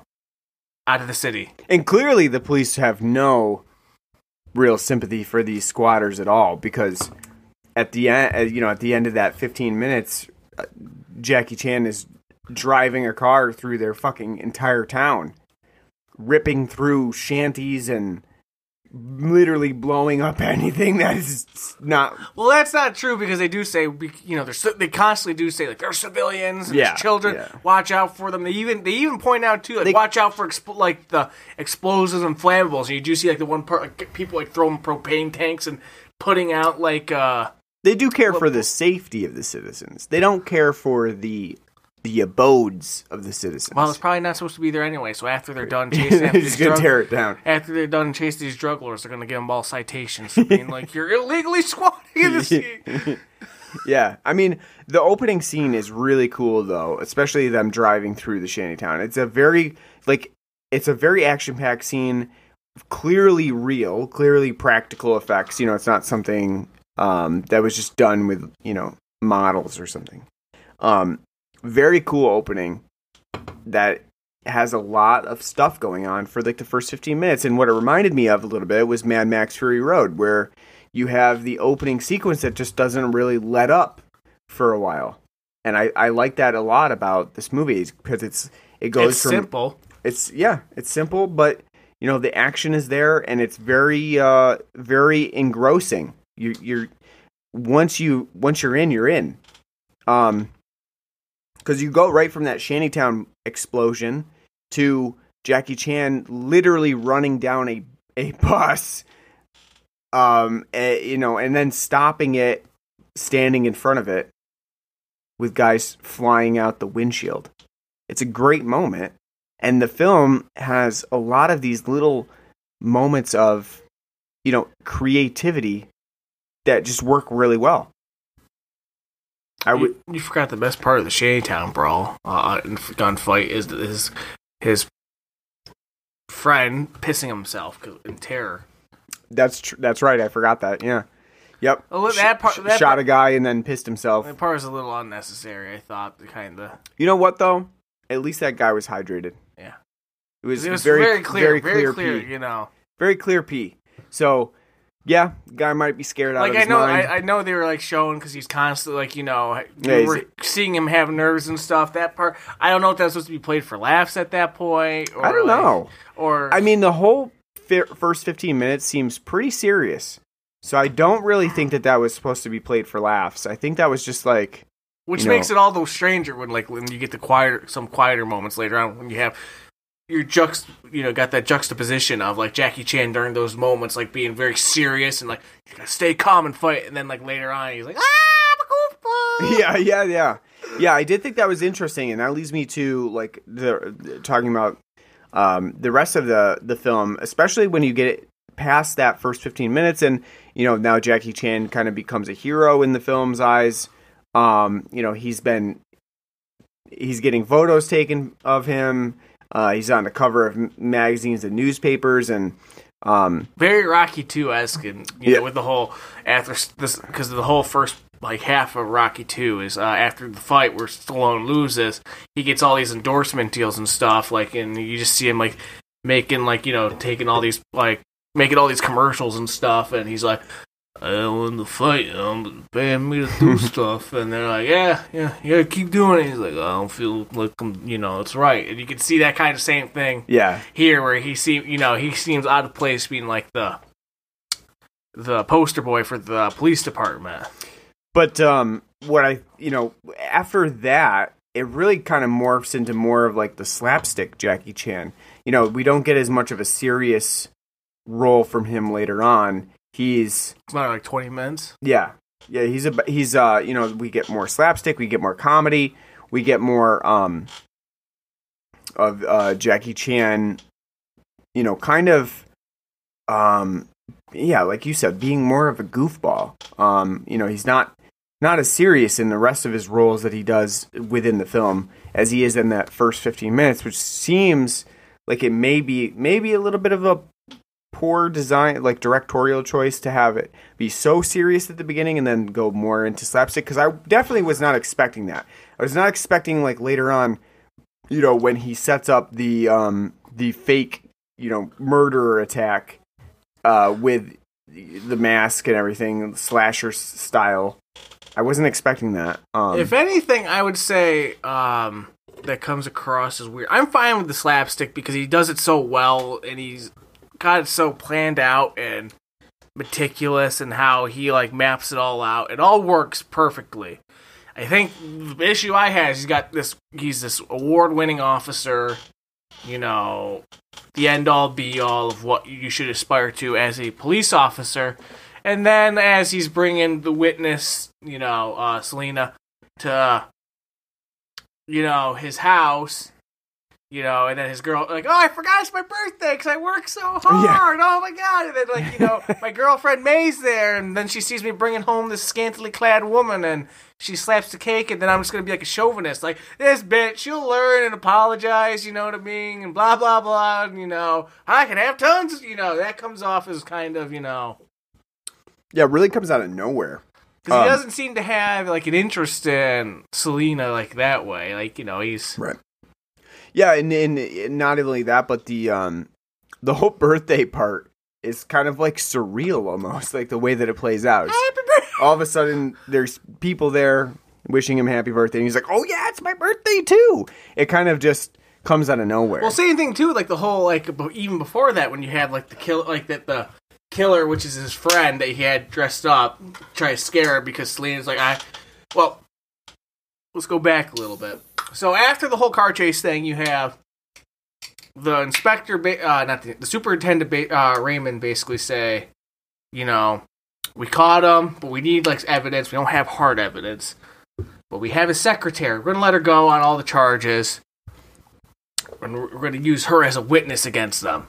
[SPEAKER 3] out of the city.
[SPEAKER 2] and clearly the police have no real sympathy for these squatters at all because at the end, you know, at the end of that 15 minutes, uh, Jackie Chan is driving a car through their fucking entire town, ripping through shanties and literally blowing up [laughs] anything that is not.
[SPEAKER 3] Well, that's not true because they do say, you know, there's they constantly do say like there's civilians, and
[SPEAKER 2] Yeah,
[SPEAKER 3] there's children,
[SPEAKER 2] yeah.
[SPEAKER 3] watch out for them. They even they even point out too, like
[SPEAKER 2] They-
[SPEAKER 3] watch out for expl- like the explosives and flammables. And you do see like the one part like, people like throwing propane tanks and putting out like uh
[SPEAKER 2] They do care
[SPEAKER 3] Well-
[SPEAKER 2] for the safety of the citizens. They don't care for the the abodes of the citizens.
[SPEAKER 3] well, it's probably not supposed to be there anyway. So after they're done [laughs] chasing after these
[SPEAKER 2] gonna
[SPEAKER 3] drug-
[SPEAKER 2] tear it down.
[SPEAKER 3] after they're done chasing these drug lords, they're gonna give them all citations for being like you're illegally squatting in the [laughs] scene.
[SPEAKER 2] Yeah, I mean the opening scene is really cool though, especially them driving through the shantytown. It's a very like it's a very action packed scene, clearly real, clearly practical effects. You know, it's not something um, that was just done with you know models or something. Um, very cool opening that has a lot of stuff going on for like the first 15 minutes and what it reminded me of a little bit was Mad Max Fury Road where you have the opening sequence that just doesn't really let up for a while. And I, I like that a lot about this movie because it's it goes
[SPEAKER 3] It's
[SPEAKER 2] from
[SPEAKER 3] simple.
[SPEAKER 2] it's yeah, it's simple, but you know the action is there and it's very uh very engrossing. You you're once you once you're in, you're in. Um cuz you go right from that Shantytown explosion to Jackie Chan literally running down a a [laughs] bus um you know and then stopping it standing in front of it with guys flying out the windshield. It's a great moment and the film has a lot of these little moments of you know creativity that just work really well i would
[SPEAKER 3] you, you forgot the best part of the Shantytown brawl uh, and gunfight is his his friend pissing himself in terror.
[SPEAKER 2] that's tr- that's right i forgot that yeah yep
[SPEAKER 3] Oh, that part- that
[SPEAKER 2] shot
[SPEAKER 3] part-
[SPEAKER 2] a guy and then pissed himself
[SPEAKER 3] That part is a little unnecessary. I thought, kind of.
[SPEAKER 2] you know what though at least that guy was hydrated
[SPEAKER 3] Yeah.
[SPEAKER 2] it was,
[SPEAKER 3] It was
[SPEAKER 2] very,
[SPEAKER 3] very, clear,
[SPEAKER 2] very clear,
[SPEAKER 3] clear.
[SPEAKER 2] pee.
[SPEAKER 3] You know,
[SPEAKER 2] very clear pee so yeah guy might be scared out
[SPEAKER 3] like
[SPEAKER 2] of
[SPEAKER 3] I know,
[SPEAKER 2] mind
[SPEAKER 3] I, I know they were like showing because he's constantly like you know,
[SPEAKER 2] Yeah,
[SPEAKER 3] we were seeing him have nerves and stuff. That part, I don't know if that's supposed to be played for laughs at that point. Or
[SPEAKER 2] I don't
[SPEAKER 3] like-
[SPEAKER 2] know
[SPEAKER 3] Or
[SPEAKER 2] I mean, the whole fir- first 15 minutes seems pretty serious. So I don't really think that that was supposed to be played for laughs. I think that was just like
[SPEAKER 3] Which
[SPEAKER 2] You know-
[SPEAKER 3] makes it all the stranger when like when you get the quieter some quieter moments later on when you have your juxt you know got that juxtaposition of like Jackie Chan during those moments like being very serious and like you gotta stay calm and fight and then like later on he's like ah I'm a goofball. [laughs]
[SPEAKER 2] yeah, yeah, yeah, yeah. I did think that was interesting, and that leads me to like the talking about um, the rest of the the film, especially when you get past that first fifteen minutes, and you know now Jackie Chan kind of becomes a hero in the film's eyes. Um, you know he's been he's getting photos taken of him. Uh, he's on the cover of magazines and newspapers, and um,
[SPEAKER 3] very Rocky 2 esque, and you
[SPEAKER 2] Yeah.
[SPEAKER 3] know, with the whole after this because the whole first like half of Rocky 2 is uh, after the fight where Stallone loses, he gets all these endorsement deals and stuff. Like, and you just see him like making like you know taking all these like making all these commercials and stuff, and he's like. I won the fight, um, paying me to do stuff, and they're like, "Yeah, yeah, yeah, keep doing it." He's like, "I don't feel like I'm, you know, it's right," and you can see that kind of same thing
[SPEAKER 2] yeah,
[SPEAKER 3] here where he seem you know he seems out of place being like the the poster boy for the police department
[SPEAKER 2] But um, what I, you know, after that, it really kind of morphs into more of like the slapstick Jackie Chan. You know, we don't get as much of a serious role from him later on. He's
[SPEAKER 3] it's not like 20 minutes
[SPEAKER 2] yeah, yeah. He's a he's uh, you know, we get more slapstick, we get more comedy, we get more um of uh Jackie Chan. You know, kind of um yeah, like you said, being more of a goofball. Um, you know, he's not not as serious in the rest of his roles that he does within the film as he is in that first 15 minutes, which seems like it may be maybe a little bit of a poor design like directorial choice to have it be so serious at the beginning and then go more into slapstick because I definitely was not expecting that. I was not expecting like later on, you know, when he sets up the um the fake, you know, murderer attack uh with the mask and everything, slasher style. I wasn't expecting that. Um
[SPEAKER 3] if anything i would say um that comes across as weird i'm fine with the slapstick because he does it so well and he's got it so planned out and meticulous and how he like maps it all out it all works perfectly i think the issue i had is he's got this he's this award-winning officer you know the end all be all of what you should aspire to as a police officer. And then as he's bringing the witness, you know, uh, Selena, to, you know, his house, you know, and then his girl, like, oh, I forgot it's my birthday because I work so [laughs] hard. Oh my God. And then, like, you know, [laughs] my girlfriend May's there, and then she sees me bringing home this scantily clad woman, and she slaps the cake, and then I'm just going to be like a chauvinist. Like, this bitch, she'll learn and apologize, you know what I mean? And blah, blah, blah. And, you know, I can have tons, you know, that comes off as kind of, you know,
[SPEAKER 2] yeah, it really comes out of nowhere.
[SPEAKER 3] because he
[SPEAKER 2] Um,
[SPEAKER 3] doesn't seem to have, like, an interest in Selena, like, that way. Like, you know, he's.
[SPEAKER 2] Right. Yeah, and, and, not only that, but the um the whole [laughs] birthday part is kind of like surreal almost, like the way that it plays out.
[SPEAKER 3] Happy birthday!
[SPEAKER 2] all of a sudden, there's people there wishing him happy birthday, and he's like, "Oh yeah, it's my birthday too." It kind of just comes out of nowhere.
[SPEAKER 3] Well, same thing too. Like the whole like even before that, when you had like the kill, like that the killer, which is his friend that he had dressed up, try to scare her because Selena's like, I. Well, let's go back a little bit. So after the whole car chase thing, you have the inspector, ba- uh, not the, the superintendent, ba- uh, Raymond, basically say, you know, we caught him, but we need like evidence. We don't have hard evidence, but we have his secretary. We're gonna let her go on all the charges and we're to use her as a witness against them.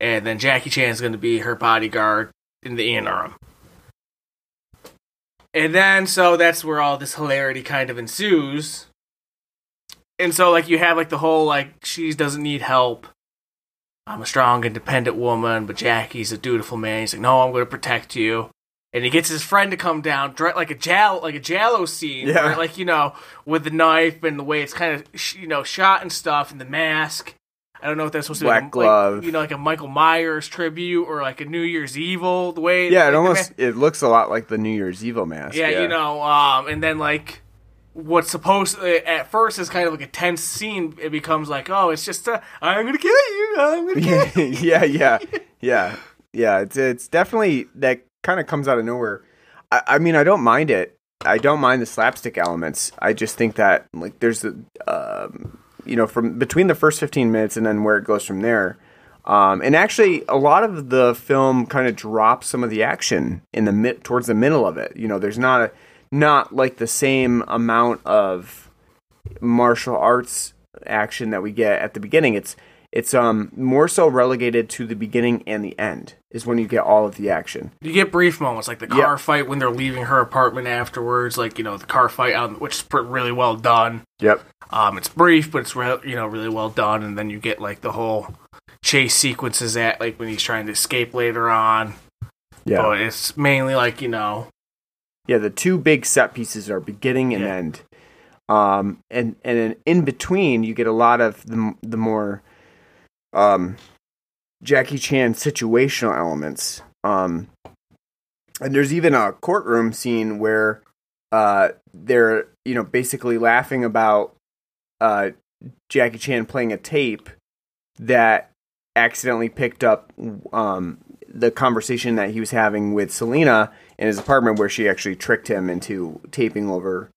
[SPEAKER 3] And then Jackie Chan is to be her bodyguard in the interim. And then, so that's where all this hilarity kind of ensues. And so, like, you have, like, the whole, like, she doesn't need help. I'm a strong, independent woman, but Jackie's a dutiful man. He's like, no, I'm going to protect you. And he gets his friend to come down, like a jal, like a giallo scene,
[SPEAKER 2] Yeah.
[SPEAKER 3] where, like you know, with the knife and the way it's kind of, you know, shot and stuff, and the mask. I don't know if that's supposed to be
[SPEAKER 2] Black
[SPEAKER 3] like,
[SPEAKER 2] glove.
[SPEAKER 3] you know, like a Michael Myers tribute or like a New Year's Evil. The way,
[SPEAKER 2] yeah,
[SPEAKER 3] like,
[SPEAKER 2] it almost it looks a lot like the New Year's Evil mask.
[SPEAKER 3] yeah, you know, um, and then like what's supposed at first is kind of like a tense scene. It becomes like, oh, it's just i I'm gonna kill you. I'm gonna kill [laughs] you.
[SPEAKER 2] yeah, yeah, [laughs] yeah, yeah. It's it's definitely that kind of comes out of nowhere. I, I mean, I don't mind it. I don't mind the slapstick elements. I just think that like there's a um, you know from between the first 15 minutes and then where it goes from there. Um, and actually, a lot of the film kind of drops some of the action in the mid towards the middle of it. You know, there's not a not like the same amount of martial arts action that we get at the beginning. It's it's um more so relegated to the beginning and the end is when you get all of the action.
[SPEAKER 3] You get brief moments like the car
[SPEAKER 2] Yeah.
[SPEAKER 3] fight when they're leaving her apartment afterwards, like you know the car fight, out, which is really well done.
[SPEAKER 2] Yep.
[SPEAKER 3] Um, it's brief, but it's re- you know really well done, and then you get like the whole chase sequences at like when he's trying to escape later on.
[SPEAKER 2] Yeah.
[SPEAKER 3] But it's mainly like you know
[SPEAKER 2] Yeah, the two big set pieces are beginning and
[SPEAKER 3] Yeah.
[SPEAKER 2] end. Um, and and in between, you get a lot of the the more um, Jackie Chan situational elements. Um, and there's even a courtroom scene where uh, they're you know basically laughing about uh, Jackie Chan playing a tape that accidentally picked up um, the conversation that he was having with Selena in his apartment, where she actually tricked him into taping over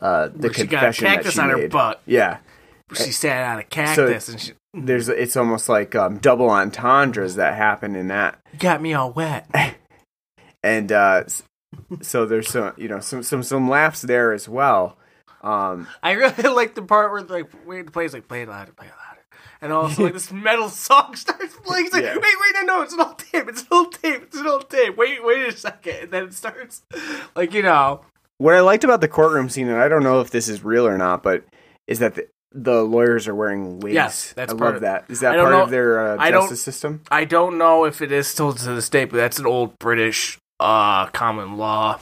[SPEAKER 2] uh, the
[SPEAKER 3] where she got a
[SPEAKER 2] confession that
[SPEAKER 3] cactus
[SPEAKER 2] she
[SPEAKER 3] on her butt.
[SPEAKER 2] Yeah,
[SPEAKER 3] She sat on a cactus and she
[SPEAKER 2] there's it's almost like um, double entendres that happen in that,
[SPEAKER 3] got me all wet. [laughs]
[SPEAKER 2] and uh, so there's some you know some some some laughs there as well. Um,
[SPEAKER 3] I really [laughs] like the part where like wait the plays like play it louder, play it louder. And also like this [laughs] metal song starts playing. It's like,
[SPEAKER 2] Yeah.
[SPEAKER 3] wait, wait, no, no, it's an old tape, it's an old tape, it's an old tape. Wait, wait a second. And then it starts like, you know,
[SPEAKER 2] what I liked about the courtroom scene, and I don't know if this is real or not, but is that the, the lawyers are wearing wigs.
[SPEAKER 3] Yes, that's
[SPEAKER 2] I
[SPEAKER 3] part
[SPEAKER 2] love
[SPEAKER 3] of-
[SPEAKER 2] that. Is that part
[SPEAKER 3] know-
[SPEAKER 2] of their uh, justice system?
[SPEAKER 3] I don't know if it is still to this day, but that's an old British uh common law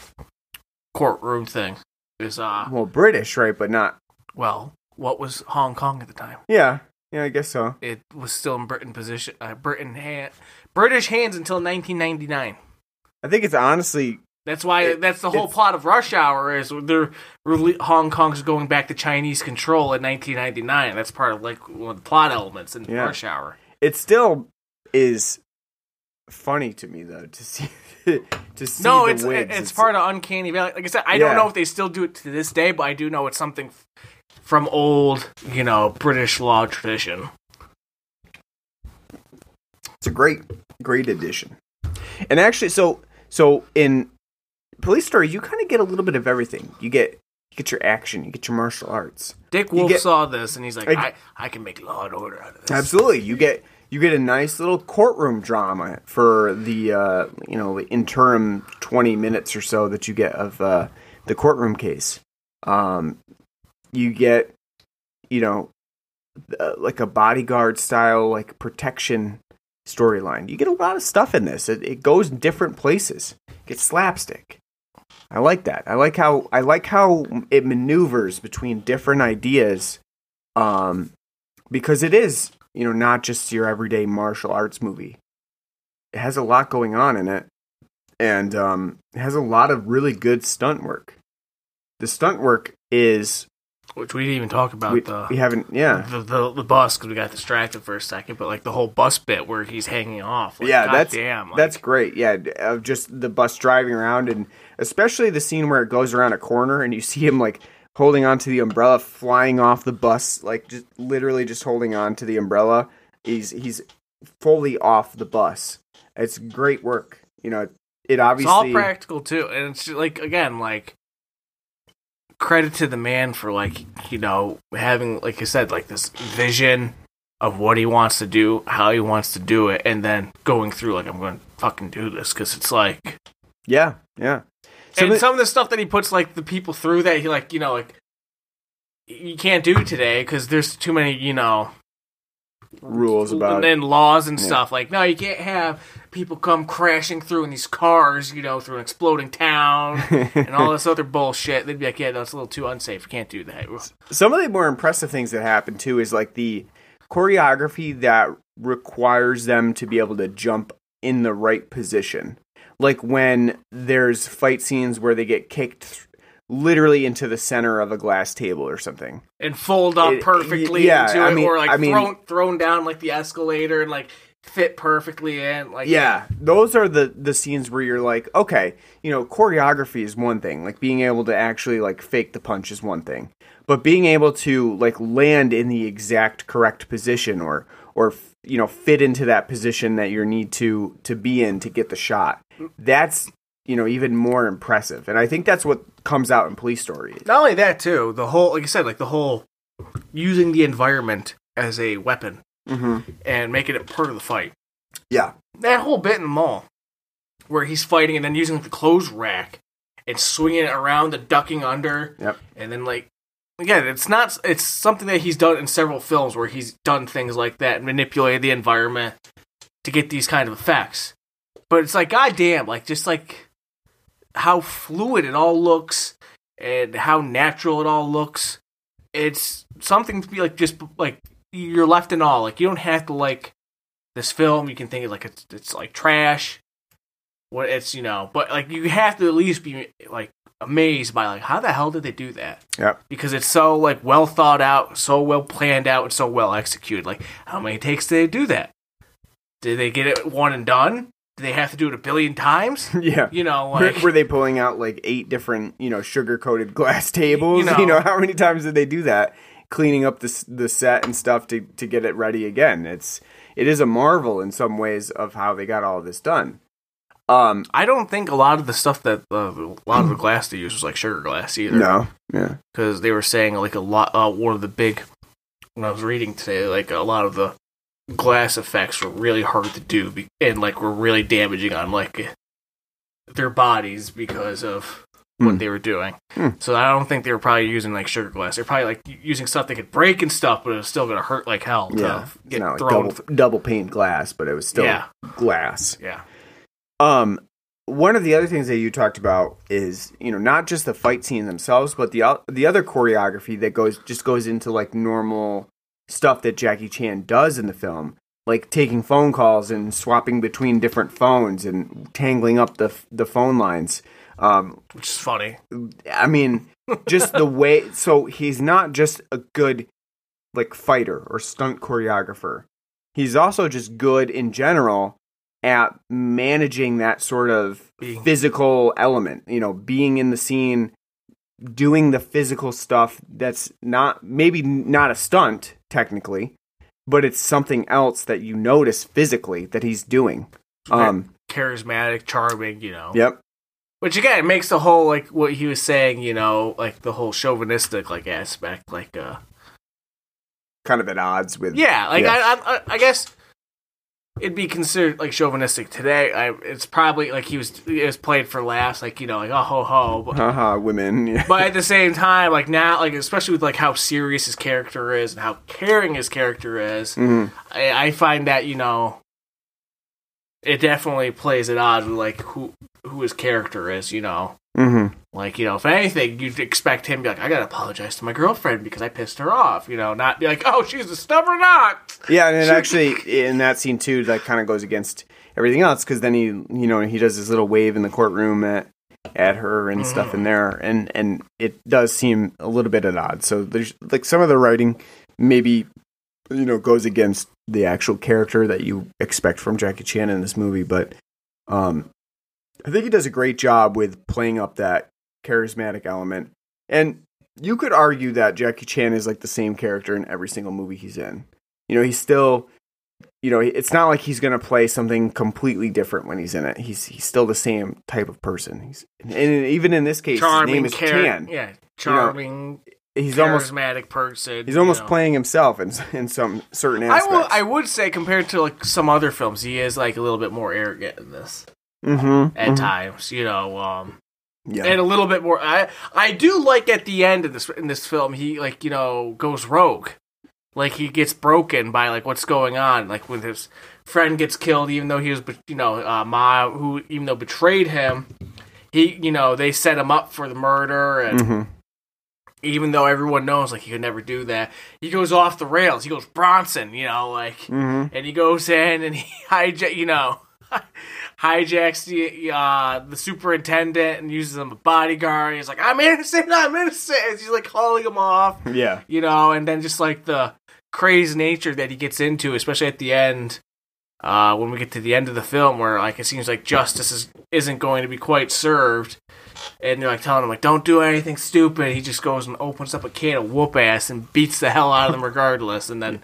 [SPEAKER 3] courtroom thing. Is uh
[SPEAKER 2] Well, British, right? But not.
[SPEAKER 3] well, what was Hong Kong at the time?
[SPEAKER 2] Yeah, yeah, I guess so.
[SPEAKER 3] It was still in Britain position uh, Britain hand British hands until 1999.
[SPEAKER 2] I think it's honestly
[SPEAKER 3] That's why.
[SPEAKER 2] It-
[SPEAKER 3] that's the whole plot of Rush Hour is they're Hong Kong's going back to Chinese control in 1999. That's part of like one of the plot elements in
[SPEAKER 2] Yeah.
[SPEAKER 3] Rush Hour.
[SPEAKER 2] it still is funny to me though to see [laughs] to see
[SPEAKER 3] No, it's
[SPEAKER 2] wigs.
[SPEAKER 3] it's part of Uncanny Valley. Like I said, I
[SPEAKER 2] Yeah.
[SPEAKER 3] don't know if they still do it to this day, but I do know it's something f- from old, you know, British law tradition.
[SPEAKER 2] It's a great great addition. And actually, so so in Police Story, you kind of get a little bit of everything. You get you get your action, you get your martial arts.
[SPEAKER 3] Dick Wolf
[SPEAKER 2] get-
[SPEAKER 3] saw this and he's like,
[SPEAKER 2] I-
[SPEAKER 3] I, I can make law and order out of this.
[SPEAKER 2] Absolutely, you get you get a nice little courtroom drama for the uh, you know the interim twenty minutes or so that you get of uh, the courtroom case. Um, you get you know uh, like a bodyguard style like protection storyline. You get a lot of stuff in this. It, it goes different places. It gets slapstick. I like that. I like how I like how it maneuvers between different ideas. Um, because it is you know not just your everyday martial arts movie. It has a lot going on in it, and um, it has a lot of really good stunt work. The stunt work is
[SPEAKER 3] Which we didn't even talk about
[SPEAKER 2] we,
[SPEAKER 3] the,
[SPEAKER 2] we haven't yeah
[SPEAKER 3] the the the bus because we got distracted for a second. But like the whole bus bit where he's hanging off. Like,
[SPEAKER 2] yeah that's
[SPEAKER 3] damn. Like,
[SPEAKER 2] that's great yeah of just the bus driving around and especially the scene where it goes around a corner and you see him like holding onto the umbrella flying off the bus like just literally just holding on to the umbrella. He's he's fully off the bus. It's great work you know. It obviously It's
[SPEAKER 3] all practical too, and it's like again, like credit to the man for like you know having like I said like this vision of what he wants to do, how he wants to do it, and then going through like I'm going to fucking do this because it's like
[SPEAKER 2] yeah yeah Some
[SPEAKER 3] and
[SPEAKER 2] of-
[SPEAKER 3] some of the stuff that he puts like the people through that he like you know like you can't do today because there's too many you know
[SPEAKER 2] rules about
[SPEAKER 3] and then laws and
[SPEAKER 2] Yeah.
[SPEAKER 3] stuff like no you can't have people come crashing through in these cars you know through an exploding town and all this [laughs] other bullshit they'd be like yeah that's a little too unsafe you can't do that
[SPEAKER 2] some of the more impressive things that happen too is like the choreography that requires them to be able to jump in the right position. Like when there's fight scenes where they get kicked th- literally into the center of a glass table or something.
[SPEAKER 3] and fold up
[SPEAKER 2] It-
[SPEAKER 3] perfectly
[SPEAKER 2] yeah,
[SPEAKER 3] into
[SPEAKER 2] I
[SPEAKER 3] it
[SPEAKER 2] mean-
[SPEAKER 3] or like
[SPEAKER 2] I mean-
[SPEAKER 3] thrown thrown down like the escalator and like fit perfectly in. Like
[SPEAKER 2] Yeah, those are the the scenes where you're like, okay, you know, choreography is one thing, like being able to actually like fake the punch is one thing, but being able to like land in the exact correct position or or you know fit into that position that you need to to be in to get the shot, that's you know even more impressive, and I think that's what comes out in Police Story.
[SPEAKER 3] Not only that too, the whole like I said, like the whole using the environment as a weapon
[SPEAKER 2] Mm-hmm.
[SPEAKER 3] and making it part of the fight.
[SPEAKER 2] Yeah,
[SPEAKER 3] That whole bit in the mall where he's fighting and then using the clothes rack and swinging it around and ducking under,
[SPEAKER 2] yep,
[SPEAKER 3] and then like again, it's not it's something that he's done in several films where he's done things like that manipulated the environment to get these kind of effects. But it's like goddamn, like just like how fluid it all looks and how natural it all looks. It's something to be like just like you're left in awe. Like you don't have to like this film. You can think like it's it's like trash. What it's you know, but like you have to at least be like amazed by like how the hell did they do that?
[SPEAKER 2] Yeah.
[SPEAKER 3] Because it's so like well thought out, so well planned out, and so well executed. Like how many takes did they do that? Did they get it one and done? Did they have to do it a billion times? [laughs]
[SPEAKER 2] Yeah.
[SPEAKER 3] You know,
[SPEAKER 2] Were,
[SPEAKER 3] like
[SPEAKER 2] were they pulling out like eight different, you know, sugar coated [laughs] glass tables? You
[SPEAKER 3] You
[SPEAKER 2] know,
[SPEAKER 3] know.
[SPEAKER 2] how many times did they do that? Cleaning up the the set and stuff to to get it ready again. It's it is a marvel in some ways of how they got all this done. Um,
[SPEAKER 3] I don't think a lot of the stuff that uh, a lot of the glass they used was like sugar glass either.
[SPEAKER 2] no, yeah,
[SPEAKER 3] because they were saying like a lot. Uh, one of the big when I was reading today, like a lot of the glass effects were really hard to do be- and like were really damaging on like their bodies because of what
[SPEAKER 2] Hmm.
[SPEAKER 3] they were doing.
[SPEAKER 2] Hmm.
[SPEAKER 3] So I don't think they were probably using like sugar glass. They're probably like using stuff that could break and stuff, but it was still gonna hurt like hell. To
[SPEAKER 2] yeah.
[SPEAKER 3] Get
[SPEAKER 2] not like double double pane glass, but it was still
[SPEAKER 3] Yeah.
[SPEAKER 2] glass.
[SPEAKER 3] Yeah,
[SPEAKER 2] Um, one of the other things that you talked about is you know not just the fight scene themselves, but the the other choreography that goes just goes into like normal stuff that Jackie Chan does in the film, like taking phone calls and swapping between different phones and tangling up the the phone lines. Um,
[SPEAKER 3] which is funny.
[SPEAKER 2] I mean, just the way. [laughs] So he's not just a good like fighter or stunt choreographer. He's also just good in general at managing that sort of
[SPEAKER 3] Being-
[SPEAKER 2] physical element. You know, being in the scene, doing the physical stuff that's not maybe not a stunt technically, but it's something else that you notice physically that he's doing. Um.
[SPEAKER 3] Charismatic, charming, you know.
[SPEAKER 2] Yep.
[SPEAKER 3] Which again makes the whole like what he was saying, you know, like the whole chauvinistic like aspect, like uh
[SPEAKER 2] Kind of at odds with.
[SPEAKER 3] yeah, like. I, I I guess it'd be considered like chauvinistic today. I it's probably like he was it was played for laughs, like you know, like oh ho ho, but,
[SPEAKER 2] Haha, women. Yeah. [laughs]
[SPEAKER 3] but at the same time, like now, like especially with like how serious his character is and how caring his character is,
[SPEAKER 2] Mhm.
[SPEAKER 3] I, I find that you know it definitely plays at odds with like who who his character is, you know.
[SPEAKER 2] Mhm.
[SPEAKER 3] Like, you know, if anything, you'd expect him to be like, I gotta apologize to my girlfriend because I pissed her off, you know, not be like, oh, she's a stubborn knot.
[SPEAKER 2] Yeah, and it [laughs] actually in that scene too, that kind of goes against everything else because then he, you know, he does his little wave in the courtroom at at her and stuff in there, and and it does seem a little bit at odds. So there's like some of the writing maybe you know goes against the actual character that you expect from Jackie Chan in this movie, but um, I think he does a great job with playing up that charismatic element, and you could argue that Jackie Chan is like the same character in every single movie he's in. You know, he's still, you know, it's not like he's going to play something completely different when he's in it. He's he's still the same type of person. He's and even in this case,
[SPEAKER 3] Charming,
[SPEAKER 2] his name is
[SPEAKER 3] char-
[SPEAKER 2] Chan.
[SPEAKER 3] Yeah, charming,
[SPEAKER 2] He's almost
[SPEAKER 3] charismatic person.
[SPEAKER 2] he's almost
[SPEAKER 3] know.
[SPEAKER 2] playing himself in in some certain
[SPEAKER 3] I
[SPEAKER 2] aspects.
[SPEAKER 3] will. I would say compared to like some other films, he is like a little bit more arrogant in this
[SPEAKER 2] mm-hmm,
[SPEAKER 3] at times. You know, um,
[SPEAKER 2] Yeah.
[SPEAKER 3] and a little bit more. I I do like at the end of this in this film, he like you know goes rogue, like he gets broken by like what's going on, like when his friend gets killed, even though he was you know uh, Ma who even though betrayed him, he you know they set him up for the murder and.
[SPEAKER 2] Mhm.
[SPEAKER 3] Even though everyone knows, like he could never do that, he goes off the rails. He goes Bronson, you know, like
[SPEAKER 2] Mhm.
[SPEAKER 3] and he goes in and he [laughs] hijack, you know, hijacks the uh, the superintendent and uses him a bodyguard. He's like, "I'm innocent, I'm innocent." And he's like calling him off,
[SPEAKER 2] Yeah.
[SPEAKER 3] you know, and then just like the crazy nature that he gets into, especially at the end, uh, when we get to the end of the film, where like it seems like justice is isn't going to be quite served, and they're like telling him like don't do anything stupid. He just goes and opens up a can of whoop ass and beats the hell out of them regardless, and then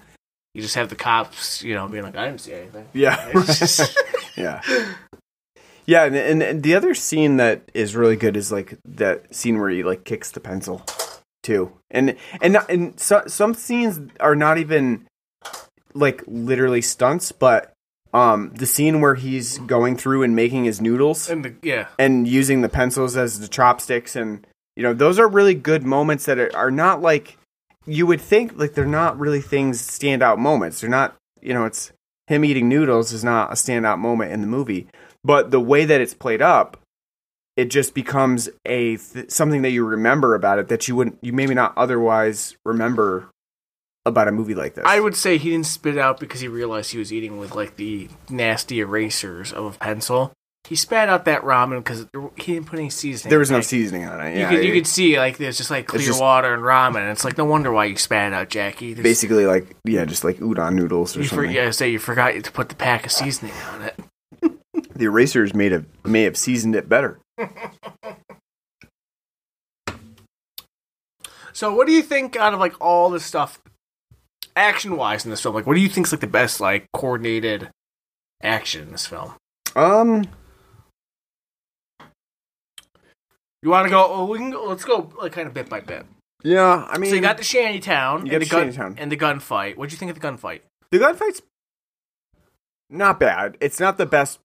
[SPEAKER 3] you just have the cops, you know, being like I didn't see anything.
[SPEAKER 2] Yeah. [laughs] yeah. Yeah, and, and the other scene that is really good is like that scene where he like kicks the pencil too, and and and so, some scenes are not even like literally stunts, but um the scene where he's going through and making his noodles
[SPEAKER 3] And the yeah,
[SPEAKER 2] and using the pencils as the chopsticks and you know those are really good moments that are, are not like you would think like they're not really things standout moments. They're not you know it's him eating noodles is not a standout moment in the movie but the way that it's played up it just becomes a th- something that you remember about it that you wouldn't you maybe not otherwise remember about a movie like this
[SPEAKER 3] I would say he didn't spit it out because he realized he was eating with like the nasty erasers of a pencil. He spat out that ramen because he didn't put any seasoning.
[SPEAKER 2] there was no
[SPEAKER 3] Like,
[SPEAKER 2] seasoning on it
[SPEAKER 3] You
[SPEAKER 2] yeah
[SPEAKER 3] could you could see like there's just like clear
[SPEAKER 2] just-
[SPEAKER 3] water and ramen. And it's like no wonder why you spat it out, Jackie. There's-
[SPEAKER 2] basically like yeah just like udon noodles or
[SPEAKER 3] you for,
[SPEAKER 2] something
[SPEAKER 3] yeah, say you forgot to put the pack of seasoning on it. [laughs]
[SPEAKER 2] the erasers made have may have seasoned it better
[SPEAKER 3] So what do you think out of like all this stuff, action wise in this film? Like, what do you think's like the best like coordinated action in this film?
[SPEAKER 2] um
[SPEAKER 3] You want to go? Oh, we can go, let's go like kind of bit by bit.
[SPEAKER 2] Yeah, I mean,
[SPEAKER 3] so you got the shanty town
[SPEAKER 2] You
[SPEAKER 3] and
[SPEAKER 2] got
[SPEAKER 3] the gun
[SPEAKER 2] the shantytown.
[SPEAKER 3] and the gunfight. What do you think of the gunfight?
[SPEAKER 2] the gunfight's not bad. It's not the best.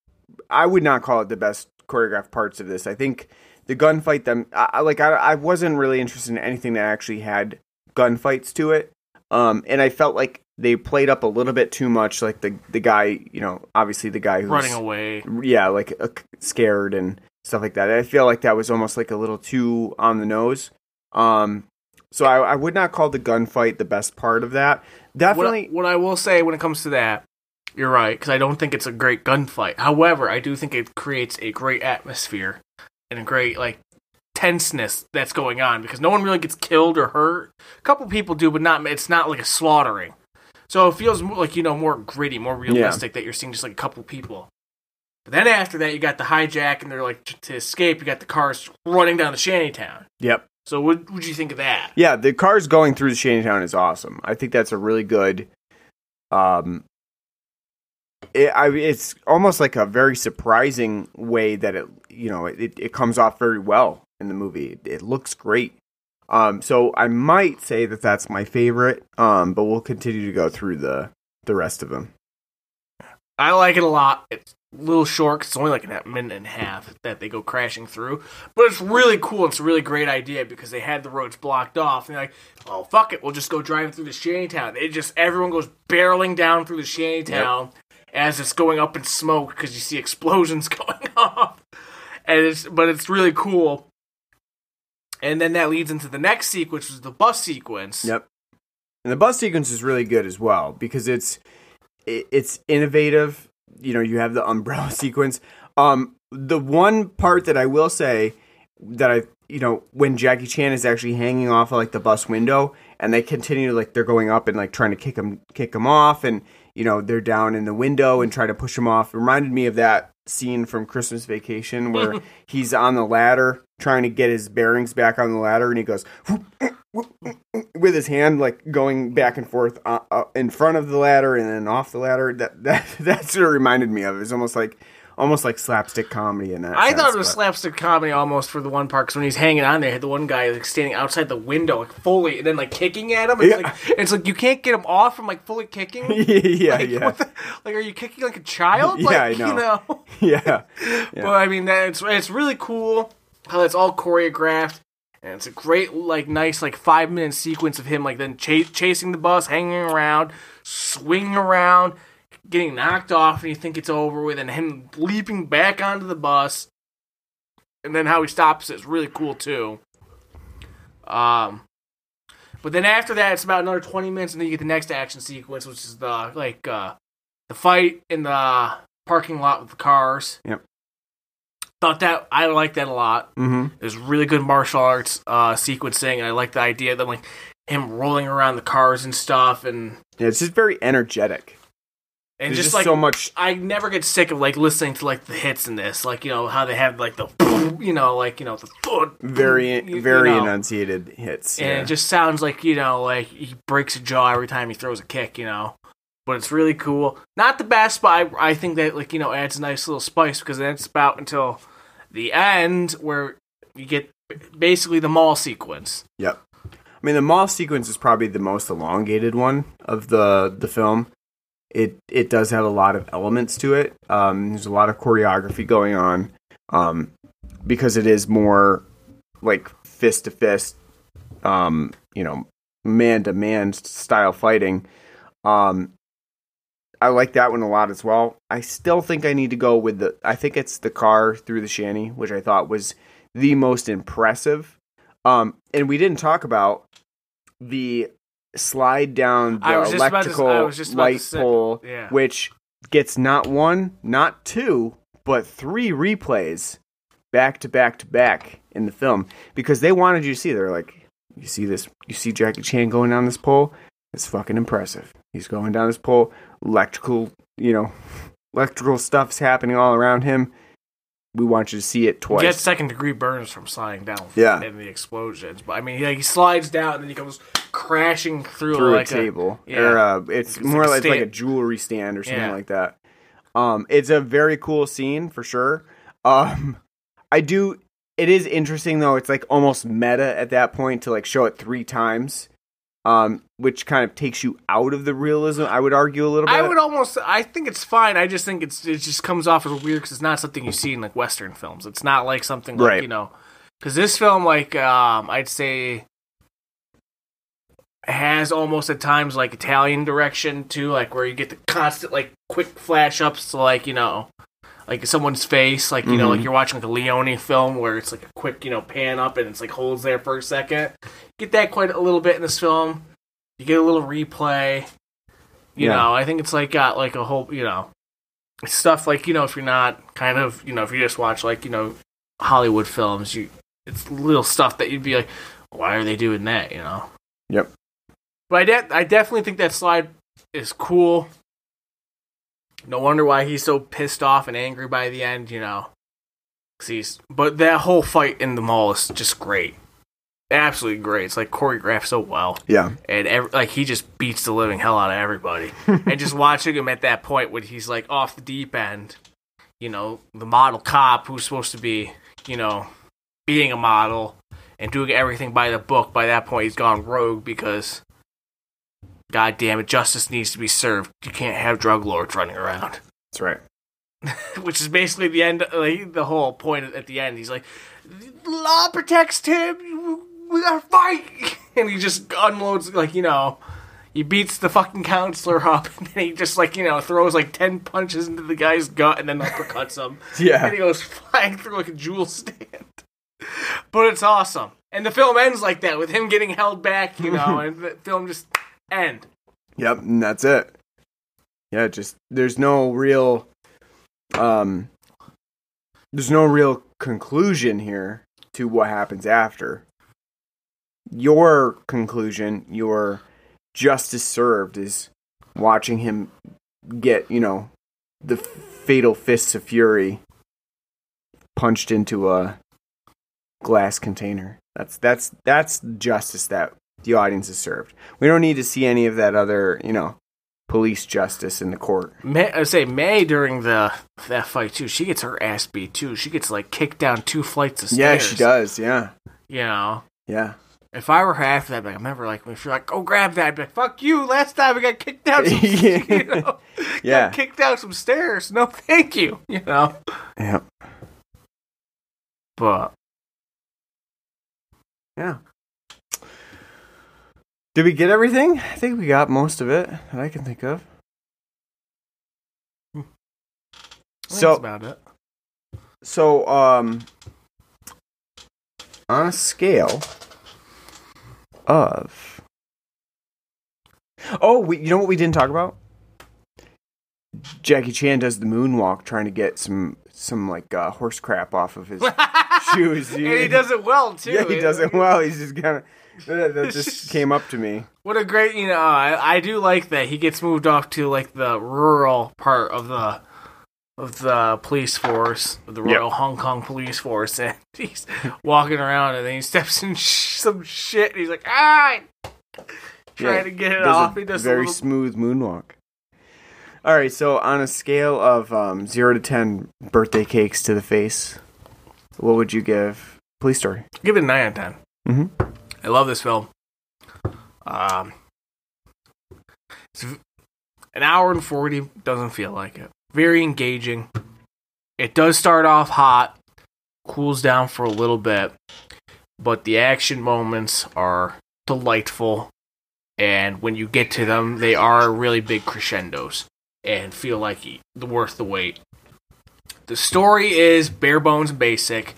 [SPEAKER 2] I would not call it the best choreographed parts of this. I think the gunfight them I, I- like I, I wasn't really interested in anything that actually had gunfights to it. Um, and I felt like they played up a little bit too much. Like the the guy, you know, obviously the guy who's
[SPEAKER 3] Running away.
[SPEAKER 2] yeah, like uh, scared and stuff like that. I feel like that was almost like a little too on the nose. Um, so I, I would not call the gunfight the best part of that.
[SPEAKER 3] What,
[SPEAKER 2] Definitely,
[SPEAKER 3] what I will say when it comes to that, you're right because I don't think it's a great gunfight. However, I do think it creates a great atmosphere and a great like tenseness that's going on because no one really gets killed or hurt. A couple people do, but not. It's not like a slaughtering. So it feels more like you know more gritty, more realistic that you're seeing just like a couple people. But then after that, you got the hijack, and they're like to escape. You got the cars running down the shantytown.
[SPEAKER 2] yep.
[SPEAKER 3] So what would you think of that?
[SPEAKER 2] Yeah, the cars going through the Shantytown is awesome. I think that's a really good. Um, it, I, it's almost like a very surprising way that it, you know, it, it comes off very well in the movie. It, it looks great. Um, so I might say that that's my favorite. Um, but we'll continue to go through the the rest of them.
[SPEAKER 3] I like it a lot. It's little short 'cause it's only like a minute and a half that they go crashing through. But it's really cool. It's a really great idea because they had the roads blocked off. And they're like, oh, fuck it. We'll just go driving through the shantytown. It just, everyone goes barreling down through the shantytown as it's going up in smoke because you see explosions [laughs] going off. And it's, but it's really cool. And then that leads into the next sequence, which is the bus sequence.
[SPEAKER 2] Yep. And the bus sequence is really good as well because it's it's innovative. You know, you have the umbrella [laughs] sequence. Um, the one part that I will say that I, you know, when Jackie Chan is actually hanging off of, like the bus window, and they continue like they're going up and like trying to kick him, kick him off, and you know they're down in the window and try to push him off. It reminded me of that scene from Christmas Vacation [laughs] where he's on the ladder trying to get his bearings back on the ladder, and he goes with his hand like going back and forth uh, uh, in front of the ladder and then off the ladder. That that that's what it reminded me of. It's almost like almost like slapstick comedy in that.
[SPEAKER 3] I
[SPEAKER 2] sense,
[SPEAKER 3] thought it was
[SPEAKER 2] but-
[SPEAKER 3] slapstick comedy almost for the one part because when he's hanging on there, had the one guy like standing outside the window, like fully, and then like kicking at him. It's
[SPEAKER 2] Yeah.
[SPEAKER 3] like it's like you can't get him off from like fully kicking. [laughs]
[SPEAKER 2] yeah,
[SPEAKER 3] like,
[SPEAKER 2] yeah,
[SPEAKER 3] the- like, are you kicking like a child? [laughs]
[SPEAKER 2] Yeah,
[SPEAKER 3] like,
[SPEAKER 2] I know.
[SPEAKER 3] You know? [laughs]
[SPEAKER 2] yeah.
[SPEAKER 3] But I mean, that it's it's really cool how it's all choreographed, and it's a great like nice like five minute sequence of him like then ch- chasing the bus, hanging around, swinging around, getting knocked off, and you think it's over with, and him leaping back onto the bus, and then how he stops it is really cool too. Um. But then after that, it's about another twenty minutes, and then you get the next action sequence, which is the like uh, the fight in the parking lot with the cars.
[SPEAKER 2] Yep.
[SPEAKER 3] Thought that I like that a lot.
[SPEAKER 2] Mm-hmm.
[SPEAKER 3] There's really good martial arts uh, sequencing, and I like the idea of them like him rolling around the cars and stuff. And
[SPEAKER 2] Yeah, it's just very energetic.
[SPEAKER 3] And
[SPEAKER 2] There's
[SPEAKER 3] just,
[SPEAKER 2] just
[SPEAKER 3] like
[SPEAKER 2] so much.
[SPEAKER 3] I never get sick of like listening to like the hits in this, like you know how they have like the [laughs] you know like you know the thud,
[SPEAKER 2] Very,
[SPEAKER 3] you- you
[SPEAKER 2] very
[SPEAKER 3] know.
[SPEAKER 2] enunciated hits.
[SPEAKER 3] and
[SPEAKER 2] yeah.
[SPEAKER 3] it just sounds like you know like he breaks a jaw every time he throws a kick, you know. But it's really cool. Not the best, but I, I think that like you know adds a nice little spice because then it's about until the end where you get basically the mall sequence.
[SPEAKER 2] Yep. I mean, the mall sequence is probably the most elongated one of the the film. It it does have a lot of elements to it. Um, there's a lot of choreography going on um, because it is more like fist to fist, um, you know, man to man style fighting. Um, I like that one a lot as well. I still think I need to go with the. I think it's the car through the shanty, which I thought was the most impressive. Um, and we didn't talk about the slide down the
[SPEAKER 3] was just about to-
[SPEAKER 2] electrical
[SPEAKER 3] I was just about to
[SPEAKER 2] light pole,
[SPEAKER 3] yeah.
[SPEAKER 2] which gets not one, not two, but three replays back to back to back in the film because they wanted you to see. They're like, you see this, you see Jackie Chan going down this pole. It's fucking impressive. He's going down this pole. Electrical, you know, [laughs] electrical stuff's happening all around him. We want you to see it twice.
[SPEAKER 3] Get second degree burns from sliding down
[SPEAKER 2] Yeah.
[SPEAKER 3] in the explosions. But I mean, like, he slides down and then he comes crashing through,
[SPEAKER 2] through
[SPEAKER 3] like
[SPEAKER 2] a table
[SPEAKER 3] yeah.
[SPEAKER 2] or uh, it's,
[SPEAKER 3] It's
[SPEAKER 2] more
[SPEAKER 3] like a
[SPEAKER 2] like, like a jewelry stand or something
[SPEAKER 3] Yeah.
[SPEAKER 2] like that um it's a very cool scene for sure um i do it is interesting though it's like almost meta at that point to like show it three times um which kind of takes you out of the realism i would argue a little bit
[SPEAKER 3] I would almost. I think it's fine. I just think it's it just comes off as weird because it's not something you see in like Western films. It's not like something like
[SPEAKER 2] Right.
[SPEAKER 3] you know, because this film like um I'd say has almost at times like Italian direction too, like where you get the constant like quick flash ups to like you know. Like someone's face, like you know,
[SPEAKER 2] Mhm.
[SPEAKER 3] like you're watching like a Leone film where it's like a quick, you know, pan up and it's like holds there for a second. Get that quite a little bit in this film. You get a little replay. You
[SPEAKER 2] Yeah.
[SPEAKER 3] know, I think it's like got like a whole, you know, stuff like you know if you're not kind of you know if you just watch like you know Hollywood films, you it's little stuff that you'd be like, why are they doing that? You know.
[SPEAKER 2] Yep.
[SPEAKER 3] But I de- I definitely think that slide is cool. No wonder why he's so pissed off and angry by the end. You know. 'Cause he's but that whole fight in the mall is just great. Absolutely great. It's like choreographed so well
[SPEAKER 2] yeah
[SPEAKER 3] and ev- like he just beats the living hell out of everybody. [laughs] and just watching him at that point when he's like off the deep end, you know, the model cop who's supposed to be, you know, being a model and doing everything by the book. By that point, he's gone rogue because, god damn it, justice needs to be served. You can't have drug lords running around.
[SPEAKER 2] that's right [laughs]
[SPEAKER 3] Which is basically the end, like, the whole point at the end. He's like, law protects him. We gotta fight, [laughs] and he just unloads like you know, he beats the fucking counselor up, [laughs] and then he just like you know throws like ten punches into the guy's gut, and then uppercuts him,
[SPEAKER 2] yeah
[SPEAKER 3] and he goes flying through like a jewel stand. But it's awesome, and the film ends like that with him getting held back, you know, and the film just end.
[SPEAKER 2] Yep, and that's it. Yeah, just there's no real um there's no real conclusion here to what happens after. Your conclusion, your justice served is watching him get, you know, the fatal fists of fury punched into a glass container. That's that's that's justice that the audience is served. We don't need to see any of that other, you know, police justice in the court.
[SPEAKER 3] May, I say May during the that fight too. She gets her ass beat too. She gets like kicked down two flights of stairs.
[SPEAKER 2] Yeah, she does. Yeah,
[SPEAKER 3] You know,
[SPEAKER 2] yeah,
[SPEAKER 3] if I were her after that, like, I remember like if you're like, "Go grab that," I'd be like, "Fuck you!" Last time we got kicked down, [laughs] some,
[SPEAKER 2] Yeah. [laughs]
[SPEAKER 3] you know,
[SPEAKER 2] Yeah.
[SPEAKER 3] got kicked down some stairs. No, thank you. You know,
[SPEAKER 2] yeah,
[SPEAKER 3] but
[SPEAKER 2] yeah. Did we get everything? I think we got most of it that I can think of. So-
[SPEAKER 3] about it.
[SPEAKER 2] So, um, on a scale of, oh, we, you know what we didn't talk about? Jackie Chan does the moonwalk, trying to get some some like uh, horse crap off of his [laughs] shoes.
[SPEAKER 3] and he does it well too.
[SPEAKER 2] Yeah, he does it well. He's just kind of that, just [laughs] came up to me.
[SPEAKER 3] What a great, you know, I, I do like that he gets moved off to like the rural part of the of the police force, the Royal Hong Kong Police Force, [laughs] and he's walking around and then he steps in sh- some shit. And he's like, ah, trying
[SPEAKER 2] Yeah,
[SPEAKER 3] to get it off. He does a
[SPEAKER 2] very
[SPEAKER 3] little-
[SPEAKER 2] smooth moonwalk. All right, so on a scale of um, zero to ten birthday cakes to the face, what would you give Police Story?
[SPEAKER 3] give it a nine out of 10
[SPEAKER 2] Mhm.
[SPEAKER 3] I love this film. Um, it's an hour and forty doesn't feel like it. Very engaging. It does start off hot, cools down for a little bit, but the action moments are delightful. And when you get to them, they are really big crescendos and feel like worth the wait. The story is bare bones and basic,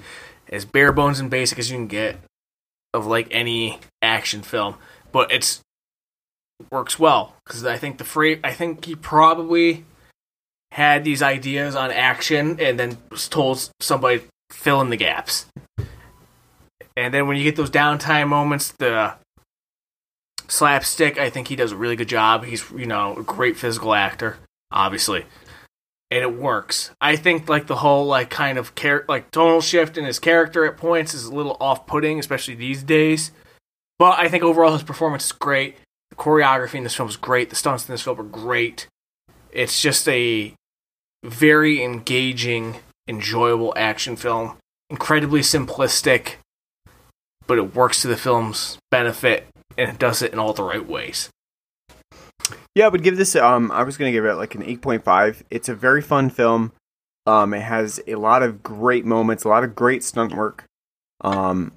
[SPEAKER 3] as bare bones and basic as you can get of like any action film, but it's works well because I think the free I think he probably had these ideas on action and then was told somebody fill in the gaps. And then when you get those downtime moments, the slapstick, I think he does a really good job. He's you know a great physical actor, obviously, and it works. I think like the whole like kind of char- like tonal shift in his character at points is a little off-putting, especially these days. But I think overall his performance is great. The choreography in this film is great. The stunts in this film are great. It's just a very engaging, enjoyable action film. Incredibly simplistic, but it works to the film's benefit and it does it in all the right ways.
[SPEAKER 2] Yeah, I would give this. Um, I was gonna give it like an eight point five. It's a very fun film. Um, it has a lot of great moments, a lot of great stunt work. Um,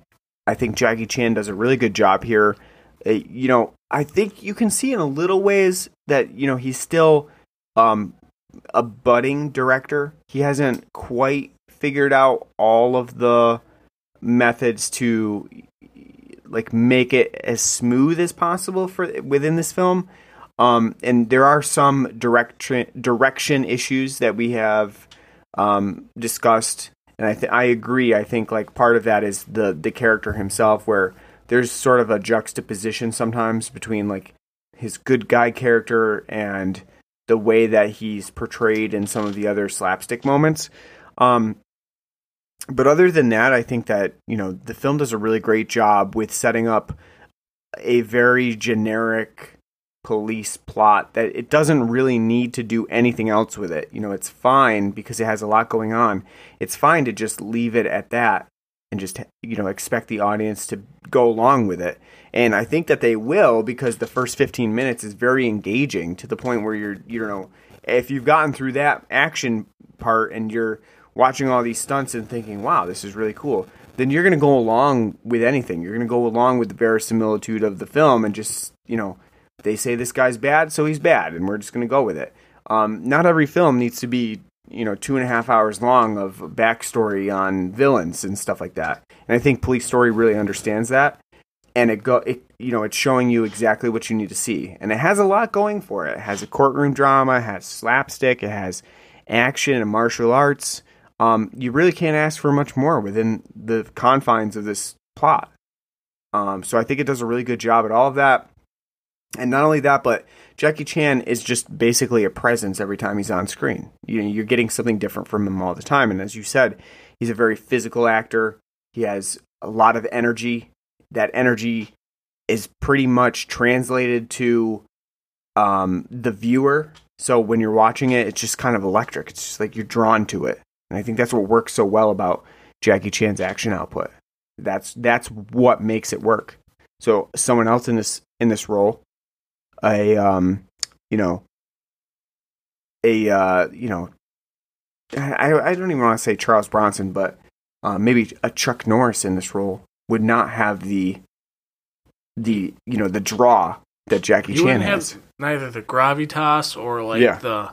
[SPEAKER 2] I think Jackie Chan does a really good job here. Uh, you know, I think you can see in a little ways that you know he's still um a budding director. He hasn't quite figured out all of the methods to like make it as smooth as possible for within this film. Um, and there are some direction direction issues that we have um, discussed, and I th- I agree. I think like part of that is the the character himself, where there's sort of a juxtaposition sometimes between like his good guy character and the way that he's portrayed in some of the other slapstick moments. Um, but other than that, I think that you know the film does a really great job with setting up a very generic police plot that it doesn't really need to do anything else with it. You know, it's fine because it has a lot going on. It's fine to just leave it at that and just you know expect the audience to go along with it. And I think that they will because the first 15 minutes is very engaging to the point where you're you know if you've gotten through that action part and you're watching all these stunts and thinking, "Wow, this is really cool." Then you're going to go along with anything. You're going to go along with the verisimilitude of the film and just, you know, they say this guy's bad, so he's bad, and we're just going to go with it. Um, not every film needs to be, you know, two and a half hours long of backstory on villains and stuff like that. And I think Police Story really understands that, and it go, it, you know, it's showing you exactly what you need to see, and it has a lot going for it. It has a courtroom drama, it has slapstick, it has action and martial arts. Um, you really can't ask for much more within the confines of this plot. Um, so I think it does a really good job at all of that. And not only that, but Jackie Chan is just basically a presence every time he's on screen. You, know, you're getting something different from him all the time. And as you said, he's a very physical actor. He has a lot of energy. That energy is pretty much translated to um, the viewer. So when you're watching it, it's just kind of electric. It's just like you're drawn to it. And I think that's what works so well about Jackie Chan's action output. That's that's what makes it work. So someone else in this in this role, a um, you know, a uh, you know, I I don't even want to say Charles Bronson, but uh, maybe a Chuck Norris in this role would not have the the you know the draw that Jackie
[SPEAKER 3] You
[SPEAKER 2] Chan has.
[SPEAKER 3] have neither the gravitas or like
[SPEAKER 2] Yeah.
[SPEAKER 3] the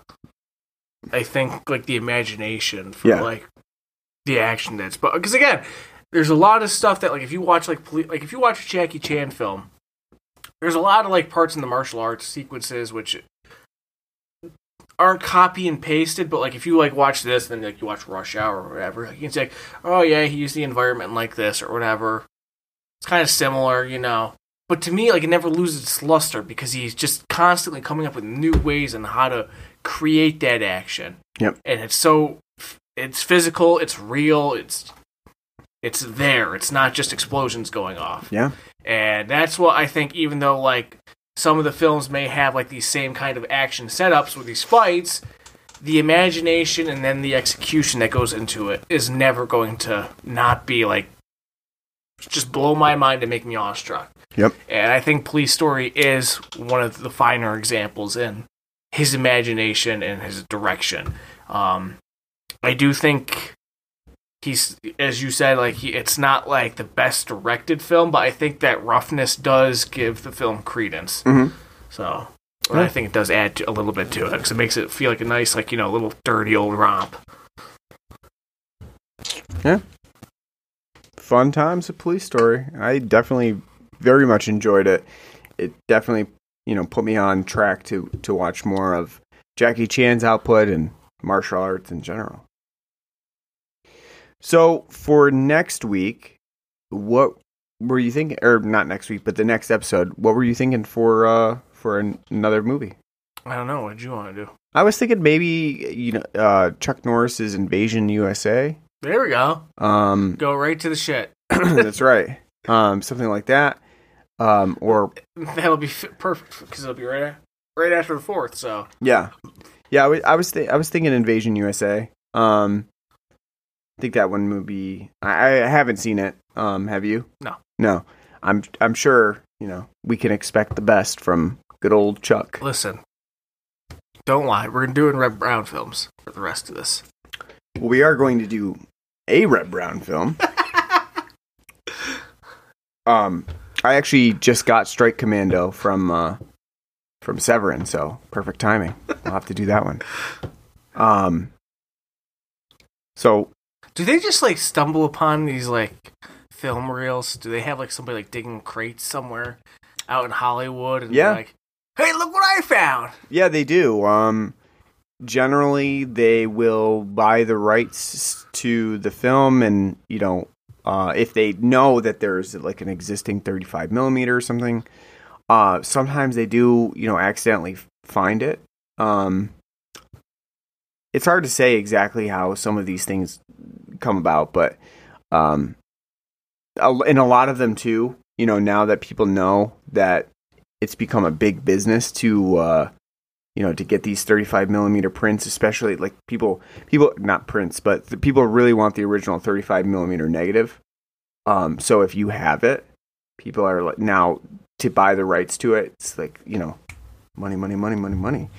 [SPEAKER 3] I think like the imagination for
[SPEAKER 2] Yeah.
[SPEAKER 3] like the action that's but because again there's a lot of stuff that like if you watch like poli- like if you watch a Jackie Chan film there's a lot of like parts in the martial arts sequences which aren't copy and pasted but like if you like watch this then like you watch Rush Hour or whatever like, you can say oh yeah he used the environment like this or whatever it's kind of similar you know but to me, like it never loses its luster because he's just constantly coming up with new ways on how to create that action.
[SPEAKER 2] Yep.
[SPEAKER 3] And it's so it's physical, it's real, it's it's there. It's not just explosions going off.
[SPEAKER 2] Yeah.
[SPEAKER 3] And that's what I think even though like some of the films may have like these same kind of action setups with these fights, the imagination and then the execution that goes into it is never going to not be like just blow my mind and make me awestruck.
[SPEAKER 2] Yep.
[SPEAKER 3] And I think Police Story is one of the finer examples in his imagination and his direction. Um, I do think he's, as you said, like he, it's not like the best directed film, but I think that roughness does give the film credence.
[SPEAKER 2] Mhm.
[SPEAKER 3] So I think it does add to, a little bit to it because it makes it feel like a nice, like you know, little dirty old romp. Yeah.
[SPEAKER 2] Fun times, a police story. I definitely very much enjoyed it. It definitely, you know, put me on track to to watch more of Jackie Chan's output and martial arts in general. So for next week, what were you thinking? Or not next week, but the next episode. What were you thinking for uh for an, another movie?
[SPEAKER 3] I don't know. What did you want to do?
[SPEAKER 2] I was thinking maybe you know uh, Chuck Norris's Invasion USA.
[SPEAKER 3] There we go.
[SPEAKER 2] Um,
[SPEAKER 3] Go right to the shit. [clears throat] [laughs]
[SPEAKER 2] that's right. Um, something like that. Um, or [laughs]
[SPEAKER 3] That'll be perfect because it'll be right a- right after the fourth. So
[SPEAKER 2] yeah, yeah. I was I was, th- I was thinking Invasion USA. Um, think that one movie. I, I haven't seen it. Um, have you?
[SPEAKER 3] No.
[SPEAKER 2] No. I'm I'm sure you know we can expect the best from good old Chuck.
[SPEAKER 3] listen, don't lie. We're doing Reb Brown films for the rest of this.
[SPEAKER 2] Well, we are going to do a Reb Brown film. [laughs] um, I actually just got Strike Commando from uh, from Severin, so perfect timing. I'll have to do that one. [laughs] Um, so
[SPEAKER 3] Do they just like stumble upon these like film reels? Do they have like somebody like digging crates somewhere out in Hollywood and
[SPEAKER 2] Yeah.
[SPEAKER 3] like, hey, look what I found.
[SPEAKER 2] yeah, they do. Um, generally, they will buy the rights to the film, and you know, uh, if they know that there's like an existing 35 millimeter or something, uh, sometimes they do, you know, accidentally find it. Um, it's hard to say exactly how some of these things come about, but um, a- in a lot of them too, you know, now that people know that it's become a big business to, uh, you know, to get these 35 millimeter prints, especially like people, people, not prints, but people really want the original 35 millimeter negative. Um, so if you have it, people are like now to buy the rights to it. It's like you know, money, money, money, money, money.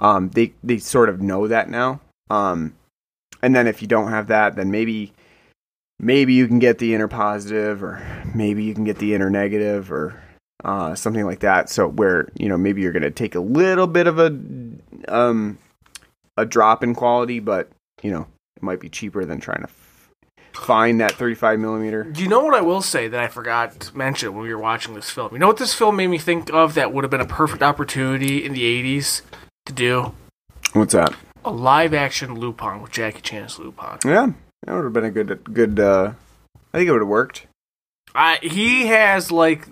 [SPEAKER 2] Um, they they sort of know that now. Um, and then if you don't have that, then maybe maybe you can get the interpositive, or maybe you can get the internegative, or uh, something like that. So where you know maybe you're going to take a little bit of a um a drop in quality, but you know it might be cheaper than trying to find that 35 millimeter.
[SPEAKER 3] Do you know what I will say that I forgot to mention when we were watching this film? You know what this film made me think of that would have been a perfect opportunity in the 80s to do?
[SPEAKER 2] What's that?
[SPEAKER 3] A live action Lupin with Jackie Chan as Lupin.
[SPEAKER 2] Yeah, that would have been a good good. uh I think it would have worked.
[SPEAKER 3] I he has like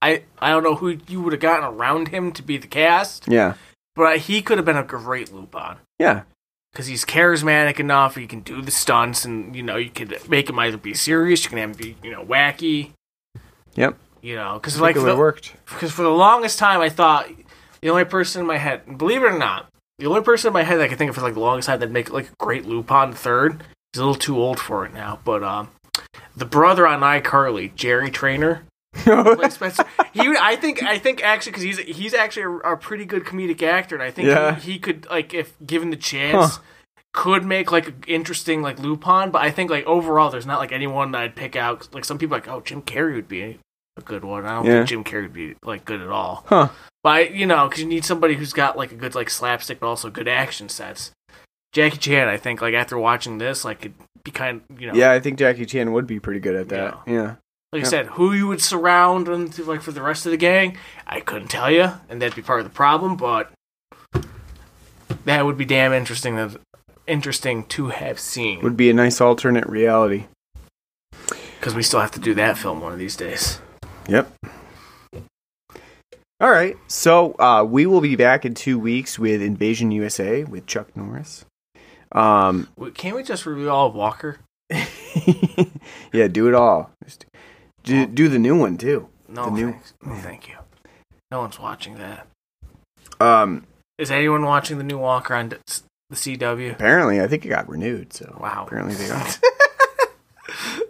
[SPEAKER 3] I I don't know who you would have gotten around him to be the cast,
[SPEAKER 2] Yeah,
[SPEAKER 3] but he could have been a great Lupin
[SPEAKER 2] yeah,
[SPEAKER 3] because he's charismatic enough. He can do the stunts, and you know you could make him either be serious, you can have him be you know wacky.
[SPEAKER 2] yep.
[SPEAKER 3] You know, because like
[SPEAKER 2] it
[SPEAKER 3] the,
[SPEAKER 2] worked.
[SPEAKER 3] because for the longest time I thought the only person in my head, believe it or not, the only person in my head that I could think of for like the longest time that'd make like a great Lupin third. He's a little too old for it now, but um, the brother on iCarly, Jerry Trainer. [laughs] he I think I think actually because he's he's actually a, a pretty good comedic actor, and I think
[SPEAKER 2] Yeah.
[SPEAKER 3] he, he could like if given the chance.
[SPEAKER 2] Huh.
[SPEAKER 3] Could make like an interesting like Lupin, but I think like overall there's not like anyone that I'd pick out. Like some people are like, oh, Jim Carrey would be a good one. I don't
[SPEAKER 2] Yeah.
[SPEAKER 3] think Jim Carrey would be like good at all.
[SPEAKER 2] Huh.
[SPEAKER 3] But you know, because you need somebody who's got like a good like slapstick, but also good action sets. Jackie Chan, I think, like after watching this, like could be kind, of, you know,
[SPEAKER 2] Yeah, I think Jackie Chan would be pretty good at that. Yeah.
[SPEAKER 3] like
[SPEAKER 2] yeah.
[SPEAKER 3] I said, who you would surround and like for the rest of the gang, I couldn't tell you, and that'd be part of the problem. But that would be damn interesting. That interesting to have seen
[SPEAKER 2] Would be a nice alternate reality.
[SPEAKER 3] because we still have to do that film one of these days.
[SPEAKER 2] Yep. All right. So uh, we will be back in two weeks with Invasion USA with Chuck Norris. Um,
[SPEAKER 3] Can't we just review all of Walker? [laughs]
[SPEAKER 2] yeah, do it all. Just do, do the new one too.
[SPEAKER 3] No,
[SPEAKER 2] The new-
[SPEAKER 3] thanks. No, thank you. No one's watching that.
[SPEAKER 2] Um,
[SPEAKER 3] Is anyone watching the new Walker on the CW?
[SPEAKER 2] apparently, I think it got renewed. So
[SPEAKER 3] Wow.
[SPEAKER 2] apparently they got.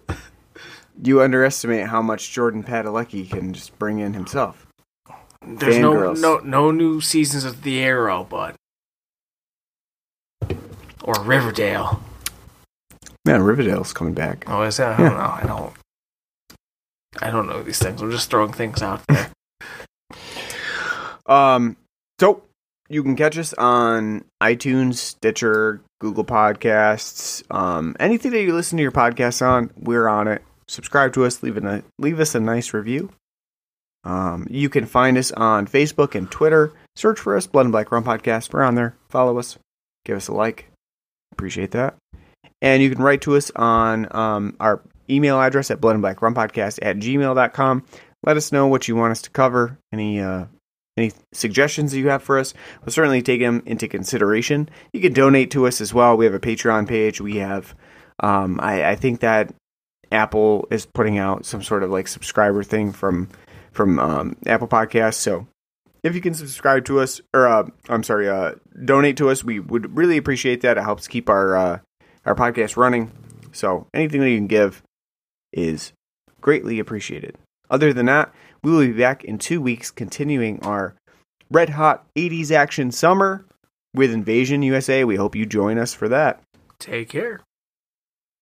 [SPEAKER 2] [laughs] [laughs] you underestimate how much Jordan Padalecki can just bring in himself.
[SPEAKER 3] There's no no no new seasons of The Arrow, but or Riverdale.
[SPEAKER 2] Man, Riverdale's coming back.
[SPEAKER 3] Oh, is that? I don't know. I don't. I don't know these things. I'm just throwing things out there. [laughs]
[SPEAKER 2] Um, so you can catch us on iTunes, Stitcher, Google Podcasts, um, anything that you listen to your podcasts on, we're on it. Subscribe to us, leave a leave us a nice review. Um, you can find us on Facebook and Twitter. Search for us, Blood and Black Rum Podcast. We're on there. Follow us. Give us a like. Appreciate that. And you can write to us on um, our email address at blood and black rum podcast at gmail.com. Let us know what you want us to cover. Any uh, any suggestions that you have for us, we'll certainly take them into consideration. You can donate to us as well. We have a Patreon page. We have, um, I, I think that Apple is putting out some sort of like subscriber thing from from um, Apple Podcasts. So if you can subscribe to us, or uh, I'm sorry, uh, donate to us, we would really appreciate that. It helps keep our uh, our podcast running. So anything that you can give is greatly appreciated. Other than that, we will be back in two weeks continuing our red hot 80s action summer with Invasion USA. We hope you join us for that.
[SPEAKER 3] Take care.